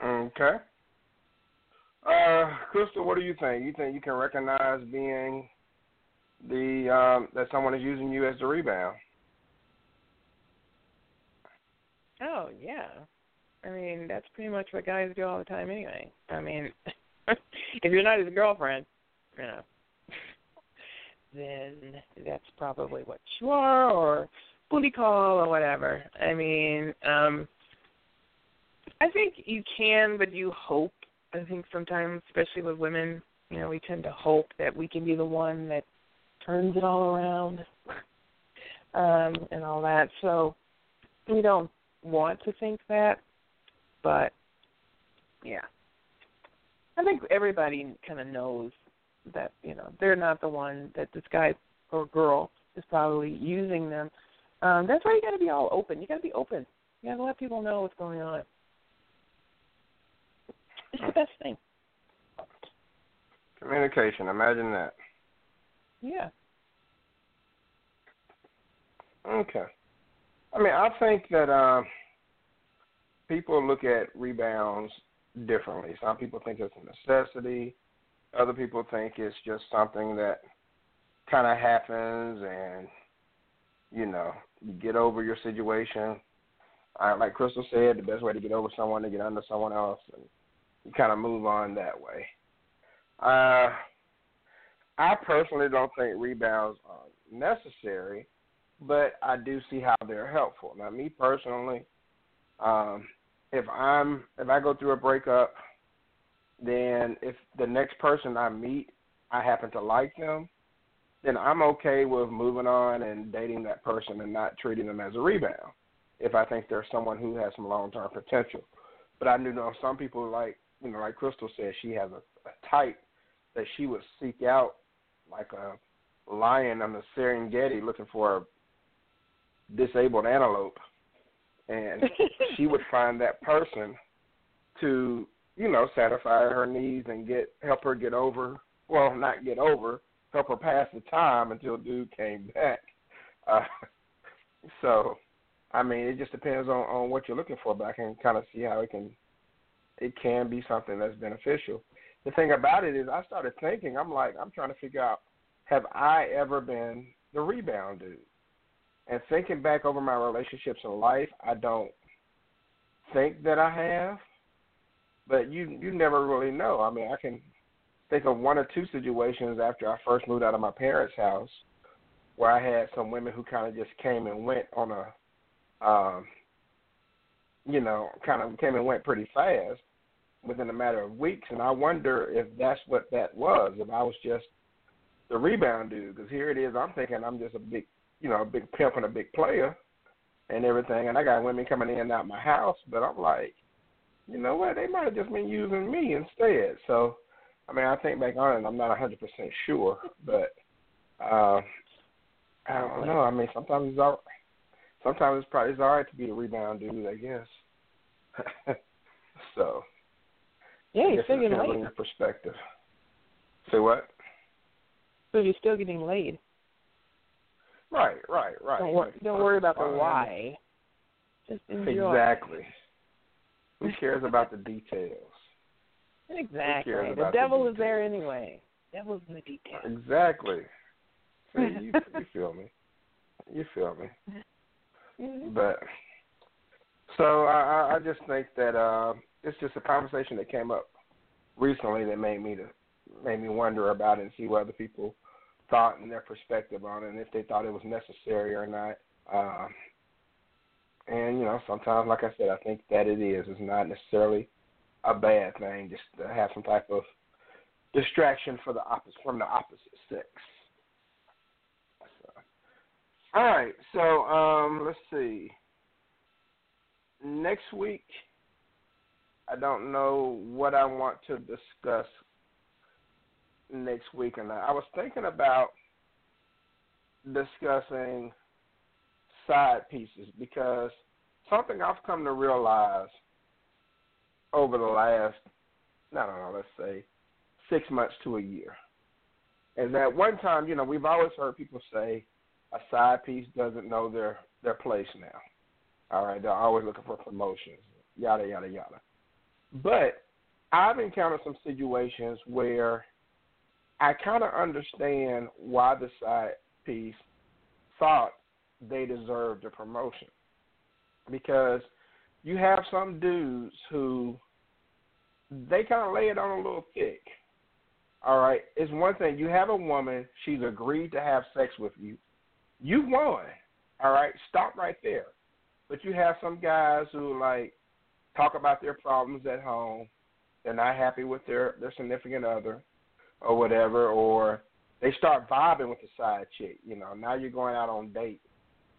Okay. Uh, Crystal, what do you think? You think you can recognize being the um, that someone is using you as the rebound? Oh yeah, I mean that's pretty much what guys do all the time anyway. I mean, <laughs> if you're not his girlfriend, you know, <laughs> then that's probably what you are, or booty call, or whatever. I mean, um, I think you can, but you hope I think sometimes, especially with women, you know, we tend to hope that we can be the one that turns it all around <laughs> um, and all that. So we don't want to think that, but yeah, I think everybody kind of knows that you know they're not the one that this guy or girl is probably using them. Um, that's why you got to be all open. You got to be open. You got to let people know what's going on. The best thing. Communication. Imagine that. Yeah. Okay. I mean, I think that uh, people look at rebounds differently. Some people think it's a necessity. Other people think it's just something that kind of happens, and you know, you get over your situation. I, like Crystal said, the best way to get over someone to get under someone else, and kind of move on that way. Uh, I personally don't think rebounds are necessary, but I do see how they're helpful. Now, me personally, um, if I'm if I go through a breakup, then if the next person I meet, I happen to like them, then I'm okay with moving on and dating that person and not treating them as a rebound. If I think they're someone who has some long term potential, but I do know some people like you know, like Crystal said, she has a, a type that she would seek out like a lion on the Serengeti looking for a disabled antelope, and <laughs> she would find that person to you know satisfy her needs and get help her get over well not get over help her pass the time until dude came back. <laughs> Uh so i mean it just depends on on what you're looking for but i can kind of see how it can it can be something that's beneficial. The thing about it is, I started thinking, I'm like, I'm trying to figure out, have I ever been the rebound dude? And thinking back over my relationships in life, I don't think that I have. But you you never really know. I mean, I can think of one or two situations after I first moved out of my parents' house where I had some women who kind of just came and went on a um you know, kind of came and went pretty fast. within a matter of weeks, and I wonder if that's what that was. If I was just the rebound dude, because here it is. I'm thinking I'm just a big, you know, a big pimp and a big player, and everything, and I got women coming in and out my house, but I'm like, you know what? They might have just been using me instead. So, I mean, I think back on it, I'm not 100% sure, but uh, I don't know. I mean, sometimes it's all, sometimes it's probably it's all right to be the rebound dude, I guess. <laughs> so, yeah, you're still getting laid. a perspective. Say what? So you're still getting laid. Right, right, right. Don't, wor- don't worry about the why. Just enjoy. Exactly. Who cares about the details? Exactly. The about the devil is there anyway. Devil's in the details. Exactly. See, you, <laughs> you feel me? You feel me? <laughs> Mhm. But so I, I- I just think that uh, it's just a conversation that came up recently that made me to made me wonder about it and see what other people thought and their perspective on it, and if they thought it was necessary or not. Um, and you know, sometimes, like I said, I think that it is. It's not necessarily a bad thing just to have some type of distraction for the opposite from the opposite sex. All right, so um, let's see. Next week, I don't know what I want to discuss next week or not. I was thinking about discussing side pieces because something I've come to realize over the last, I don't know, let's say six months to a year, is that one time, you know, we've always heard people say a side piece doesn't know their their place now. All right, they're always looking for promotions, yada yada yada. But I've encountered some situations where I kind of understand why the side piece thought they deserved a promotion because you have some dudes who they kind of lay it on a little thick. All right, it's one thing you have a woman; she's agreed to have sex with you. You won. All right, stop right there. But you have some guys who like talk about their problems at home. They're not happy with their their significant other, or whatever, or they start vibing with the side chick. You know, now you're going out on date.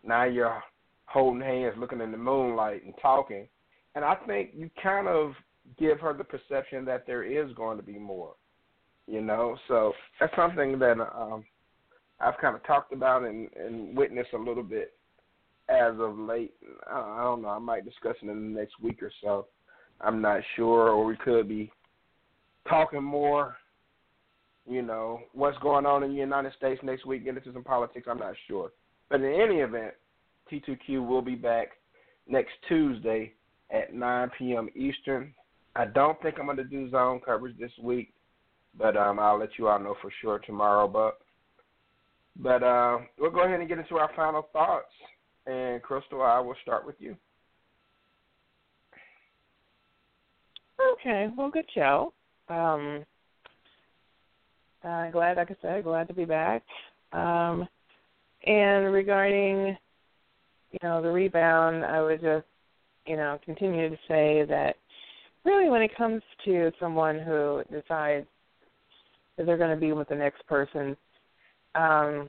Now you're holding hands, looking in the moonlight, and talking. And I think you kind of give her the perception that there is going to be more. You know, so that's something that um, I've kind of talked about and, and witnessed a little bit as of late. I don't know. I might discuss it in the next week or so. I'm not sure, or we could be talking more. You know what's going on in the United States next week. Get into some politics. I'm not sure, but in any event, T2Q will be back next Tuesday at 9 p.m. Eastern. I don't think I'm going to do zone coverage this week, but um, I'll let you all know for sure tomorrow. But but uh, we'll go ahead and get into our final thoughts. And Crystal, I will start with you. Okay, well, good show. Um, uh, glad, like I said, glad to be back. Um, and regarding, you know, the rebound, I would just, you know, continue to say that really when it comes to someone who decides that they're going to be with the next person, um,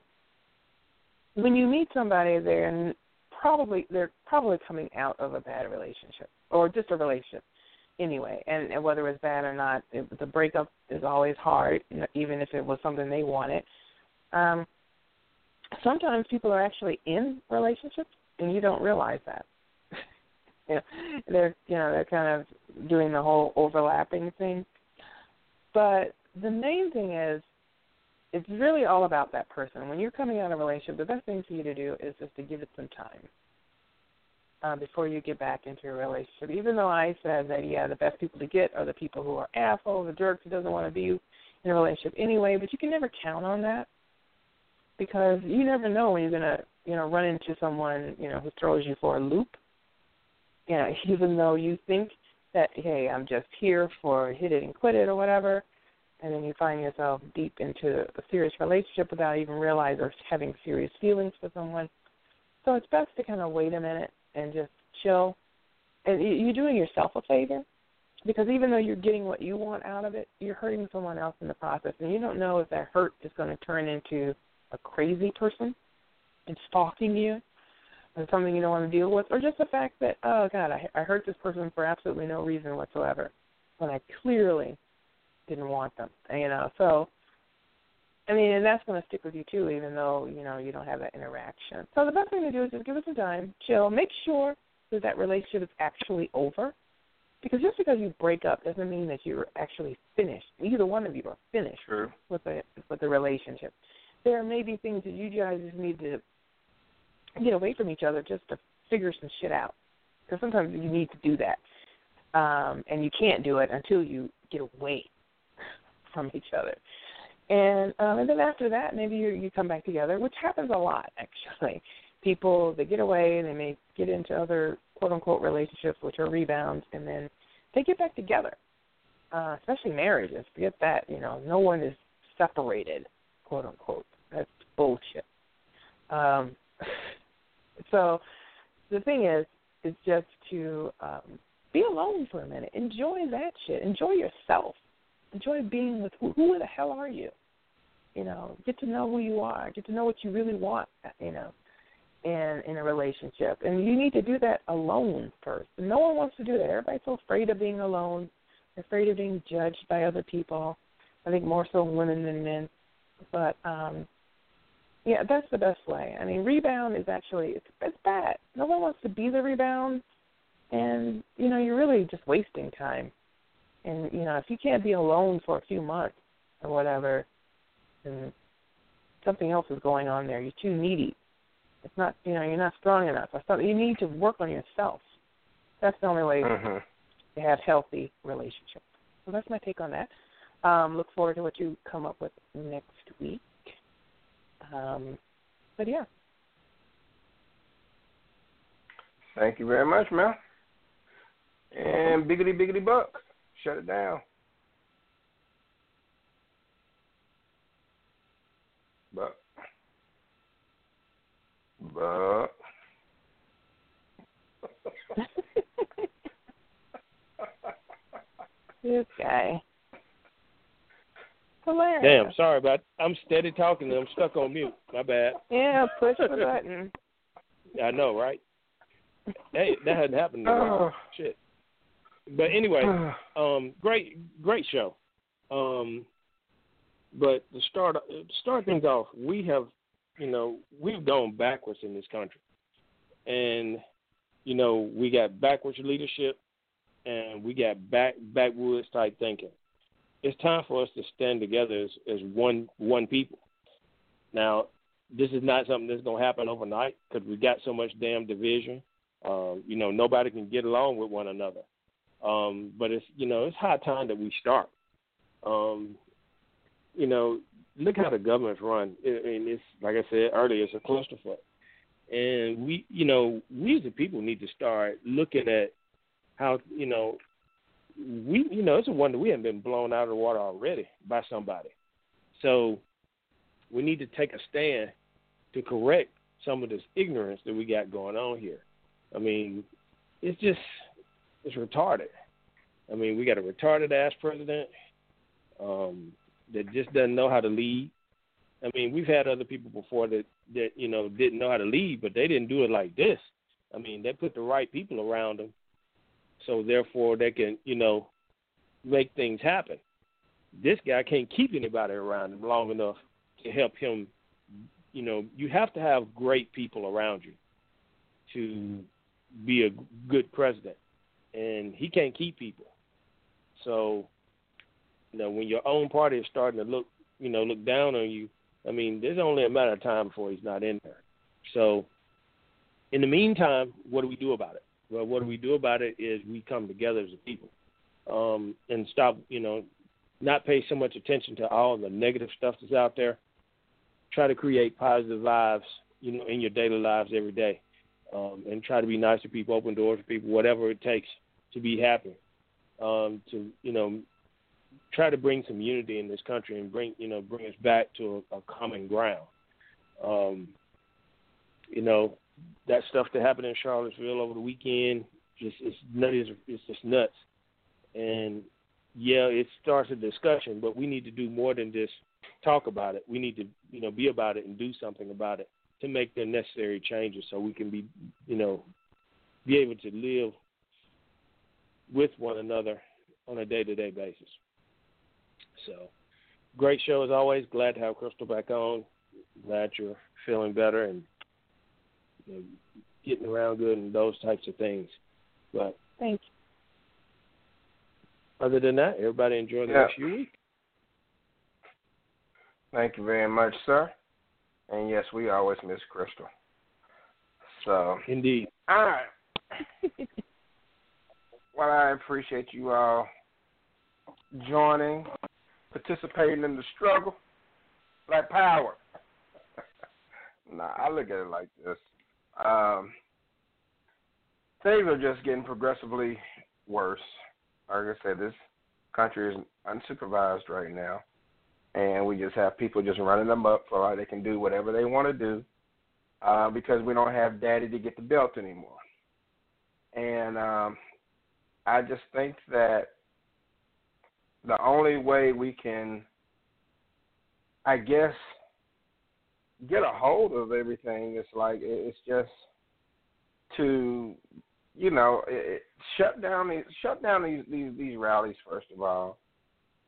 when you meet somebody, they're probably they're probably coming out of a bad relationship or just a relationship anyway. And, and whether it's bad or not, it, the breakup is always hard, you know, even if it was something they wanted. Um, sometimes people are actually in relationships and you don't realize that. <laughs> you know, they're you know they're kind of doing the whole overlapping thing. But the main thing is, it's really all about that person. When you're coming out of a relationship, the best thing for you to do is just to give it some time uh, before you get back into a relationship. Even though I said that, yeah, the best people to get are the people who are assholes, the jerks who doesn't want to be in a relationship anyway. But you can never count on that because you never know when you're gonna, you know, run into someone, you know, who throws you for a loop. You <laughs> know, even though you think that, hey, I'm just here for hit it and quit it or whatever, and then you find yourself deep into a serious relationship without even realizing or having serious feelings for someone. So it's best to kind of wait a minute and just chill. And you- you're doing yourself a favor because even though you're getting what you want out of it, you're hurting someone else in the process, and you don't know if that hurt is going to turn into a crazy person and stalking you and something you don't want to deal with, or just the fact that oh God, I, I hurt this person for absolutely no reason whatsoever, when I clearly didn't want them. You know, so I mean, and that's going to stick with you too, even though you know you don't have that interaction. So the best thing to do is just give it some time, chill, make sure that that relationship is actually over, because just because you break up doesn't mean that you're actually finished. Either one of you are finished True. with the with the relationship. There may be things that you guys just need to get away from each other just to figure some shit out. Because sometimes you need to do that, um, and you can't do it until you get away from each other. And um, and then after that, maybe you you come back together, which happens a lot actually. People they get away and they may get into other quote unquote relationships, which are rebounds, and then they get back together. Uh, especially marriages. Forget that. You know, no one is separated, quote unquote. That's bullshit. Um, <laughs> so the thing is, is just to um, be alone for a minute. Enjoy that shit. Enjoy yourself. Enjoy being with who, who the hell are you? You know, get to know who you are. Get to know what you really want. You know, in in a relationship, and you need to do that alone first. No one wants to do that. Everybody's so afraid of being alone. Afraid of being judged by other people. I think more so women than men. But um yeah, that's the best way. I mean, rebound is actually it's it's bad. No one wants to be the rebound, and you know you're really just wasting time. And you know if you can't be alone for a few months or whatever, then something else is going on there. You're too needy. It's not you know you're not strong enough. Or something. You need to work on yourself. That's the only way Mm-hmm. to have healthy relationships. So that's my take on that. Um, look forward to what you come up with next week. Um, but yeah, Thank you very much, man. And biggity biggity buck, shut it down. But, but. <laughs> this guy. Hilarious. Damn, sorry about. I'm steady talking. and I'm stuck on mute. My bad. Yeah, push the button. <laughs> I know, right? Hey, that hadn't happened. In a while. Oh. Shit. But anyway, <sighs> um, great, great show. Um, but to start to start things off, we have, you know, we've gone backwards in this country, and you know, we got backwards leadership, and we got back backwoods type thinking. It's time for us to stand together as, as one one people. Now, this is not something that's going to happen overnight because we got so much damn division. Um, you know, nobody can get along with one another. Um, but it's you know it's high time that we start. Um, you know, look how the government's run. I mean, it's like I said earlier, it's a clusterfuck, and we you know we as the people need to start looking at how you know we you know it's a wonder we haven't been blown out of the water already by somebody. So we need to take a stand to correct some of this ignorance that we got going on here. I mean, it's just it's retarded. I mean, we got a retarded ass president um, that just doesn't know how to lead. I mean, we've had other people before that that you know didn't know how to lead, but they didn't do it like this. I mean, they put the right people around them, so therefore they can you know make things happen. This guy can't keep anybody around him long enough to help him. You know, you have to have great people around you to be a good president, and he can't keep people. So, you know, when your own party is starting to look, you know, look down on you, I mean, there's only a matter of time before he's not in there. So, in the meantime, what do we do about it? Well, what do we do about it is we come together as a people um, and stop, you know, not pay so much attention to all the negative stuff that's out there. Try to create positive vibes, you know, in your daily lives every day, um, and try to be nice to people, open doors for people, whatever it takes to be happy. Um, to you know, try to bring some unity in this country and bring you know bring us back to a, a common ground. Um, you know, that stuff that happened in Charlottesville over the weekend just it's nutty. It's just nuts. and yeah, it starts a discussion, but we need to do more than just talk about it. We need to, you know, be about it and do something about it to make the necessary changes so we can be, you know, be able to live with one another on a day-to-day basis. So, great show as always. Glad to have Crystal back on. Glad you're feeling better and you know, getting around good and those types of things. But thank you other than that, everybody enjoy the yeah. rest of your week. Thank you very much, sir. And yes, we always miss Crystal. So indeed. All right. <laughs> well, I appreciate you all joining, participating in the struggle. Black power. <laughs> nah, I look at it like this. Um, things are just getting progressively worse like I said, this country is unsupervised right now, and we just have people just running them up for like they can do whatever they want to do uh, because we don't have daddy to get the belt anymore. And um, I just think that the only way we can, I guess, get a hold of everything is like it's just to you know, it, shut down these shut down these, these these rallies first of all,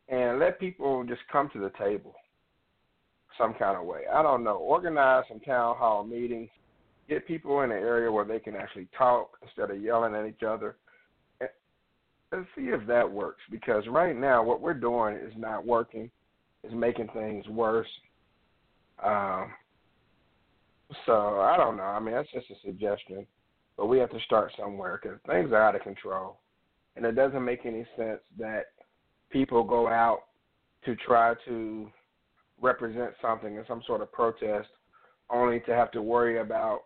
and let people just come to the table some kind of way. I don't know. Organize some town hall meetings. Get people in an area where they can actually talk instead of yelling at each other. And see if that works. Because right now, what we're doing is not working. It's making things worse. Um, so I don't know. I mean, that's just a suggestion. But we have to start somewhere because things are out of control. And it doesn't make any sense that people go out to try to represent something in some sort of protest only to have to worry about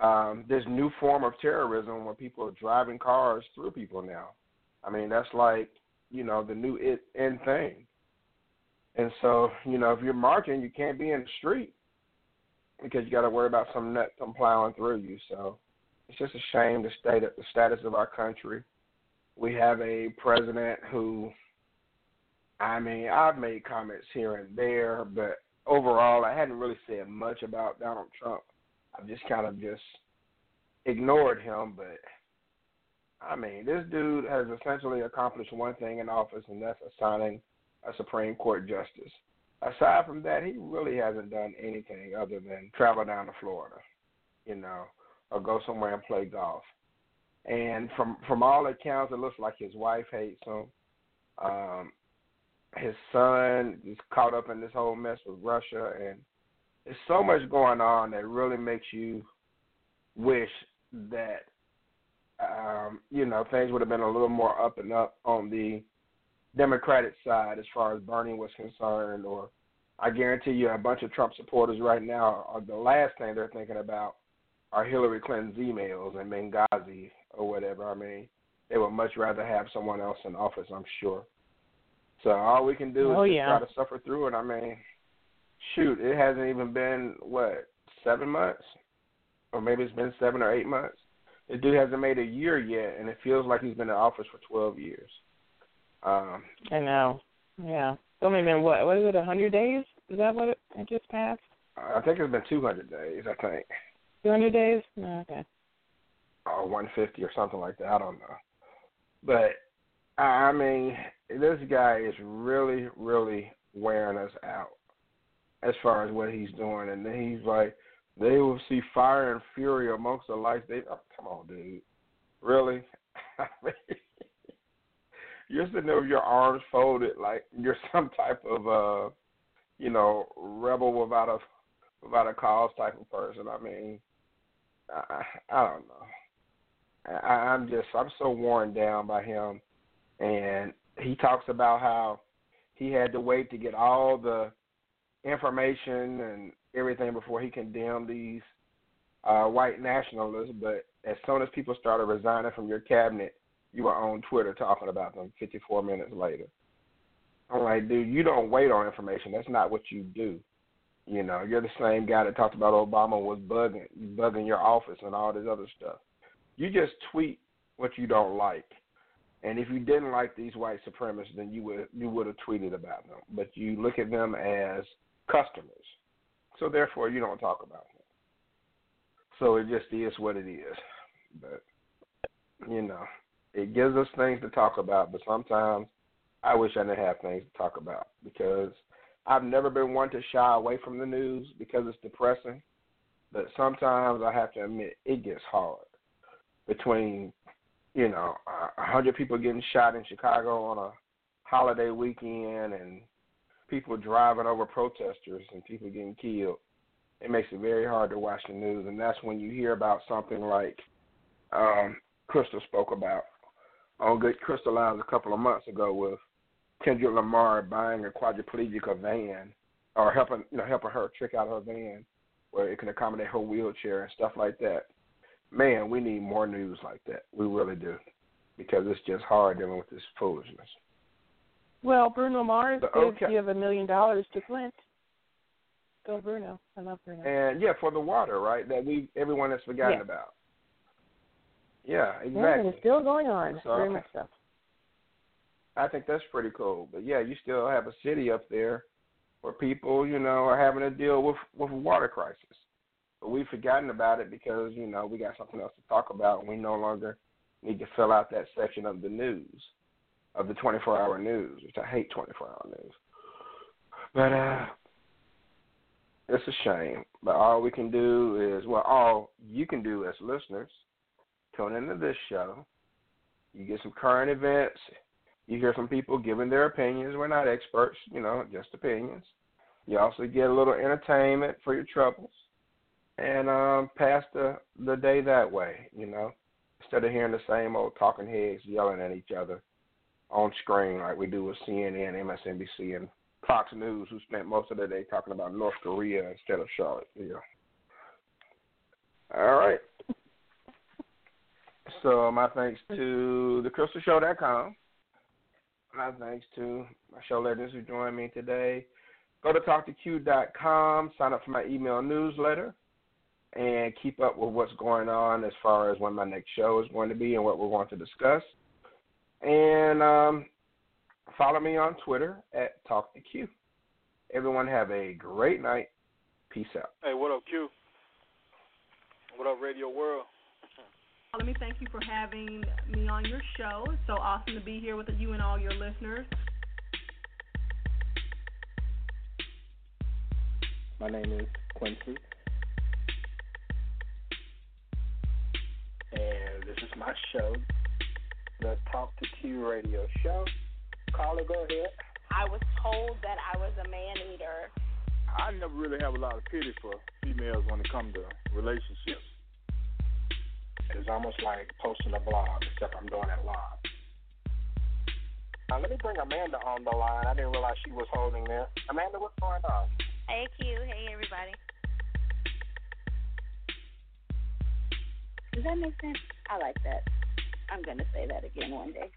um, this new form of terrorism where people are driving cars through people now. I mean, that's like, you know, the new it in thing. And so, you know, if you're marching, you can't be in the street because you got to worry about some nut some plowing through you. So it's just a shame the state the status of our country. We have a president who, I mean, I've made comments here and there, but overall, I hadn't really said much about Donald Trump. I've just kind of just ignored him, but I mean, this dude has essentially accomplished one thing in office, and that's assigning a Supreme Court justice. Aside from that, he really hasn't done anything other than travel down to Florida, you know or go somewhere and play golf. And from from all accounts, it looks like his wife hates him. Um, his son is caught up in this whole mess with Russia, and there's so much going on that really makes you wish that um, you know things would have been a little more up and up on the Democratic side as far as Bernie was concerned. Or I guarantee you, a bunch of Trump supporters right now are the last thing they're thinking about are Hillary Clinton's emails and Benghazi or whatever. I mean, they would much rather have someone else in office, I'm sure. So all we can do is oh, just yeah. try to suffer through it. I mean, shoot, it hasn't even been what seven months, or maybe it's been seven or eight months. The dude hasn't made a year yet, and it feels like he's been in office for twelve years. Um, I know. Yeah. It's only been what? What is it? A hundred days? Is that what it, it just passed? I think it's been two hundred days. I think. 200 days? No, okay. Or 150 or something like that. I don't know. But, I mean, this guy is really, really wearing us out as far as what he's doing. And then he's like, they will see fire and fury amongst the lights. They, oh, come on, dude. Really? <laughs> you're sitting there with your arms folded like you're <laughs> some type of, uh, you know, rebel without a without a cause type of person. I mean, I, I don't know. I, I'm just I'm so worn down by him, and he talks about how he had to wait to get all the information and everything before he condemned these uh, white nationalists. But as soon as people started resigning from your cabinet, you were on Twitter talking about them 54 minutes later. I'm like, dude, you don't wait on information. That's not what you do. You know, you're the same guy that talked about Obama was bugging, bugging your office and all this other stuff. You just tweet what you don't like, And if you didn't like these white supremacists, then you would you would have tweeted about them. But you look at them as customers, so therefore you don't talk about them. So it just is what it is. But you know, it gives us things to talk about. But sometimes I wish I didn't have things to talk about because I've never been one to shy away from the news because it's depressing. But sometimes I have to admit it gets hard between you know, a hundred people getting shot in Chicago on a holiday weekend, and people driving over protesters and people getting killed. It makes it very hard to watch the news, and that's when you hear about something like um, Crystal spoke about on Get Crystalized a couple of months ago with Kendrick Lamar buying a quadriplegic van or helping you know helping her trick out her van where it can accommodate her wheelchair and stuff like that man, we need more news like that. We really do, because it's just hard dealing with this foolishness. Well, Bruno Mars uh, did okay. give a million dollars to Flint. Go Bruno. I love Bruno. And yeah, for the water, right? That we everyone has forgotten Yeah. about. Yeah, Yeah, and exactly. it's still going on. So, Very much so. I think that's pretty cool. But yeah, you still have a city up there where people, you know, are having to deal with with a water crisis. But we've forgotten about it because, you know, we got something else to talk about and we no longer need to fill out that section of the news, of the twenty four hour news, which I hate twenty four hour news. But uh it's a shame. But all we can do is well, all you can do as listeners, tune into this show. You get some current events, you hear some people giving their opinions. We're not experts, you know, just opinions. You also get a little entertainment for your troubles, and um, pass the the day that way. You know, instead of hearing the same old talking heads yelling at each other on screen like we do with CNN, MSNBC, and Fox News, who spent most of the day talking about North Korea instead of Charlottesville. All right. <laughs> So my thanks to thecrystalshow.com. My thanks to my show legends who joined me today. Go to talktoq.com, sign up for my email newsletter, and keep up with what's going on as far as when my next show is going to be and what we're going to discuss. And um, follow me on Twitter at Talk to Q. Everyone have a great night. Peace out. Hey, what up, Q? What up, Radio World? Let me thank you for having me on your show. It's so awesome to be here with you and all your listeners. My name is Quincy, and this is my show, the Talk to Q Radio Show. Caller, go ahead. I was told that I was a man eater. I never really have a lot of pity for females when it comes to relationships. It's almost like posting a blog, except I'm doing it live. Now, let me bring Amanda on the line. I didn't realize she was holding there. Amanda, what's going on? Hey Q, hey everybody. Does that make sense? I like that. I'm going to say that again one day.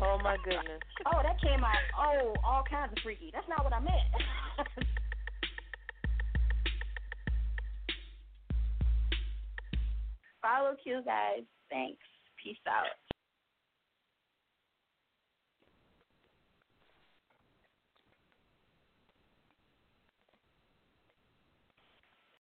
Oh my goodness. <laughs> Oh, that came out oh all kinds of freaky. That's not what I meant. <laughs> Follow Q guys. Thanks. Peace out.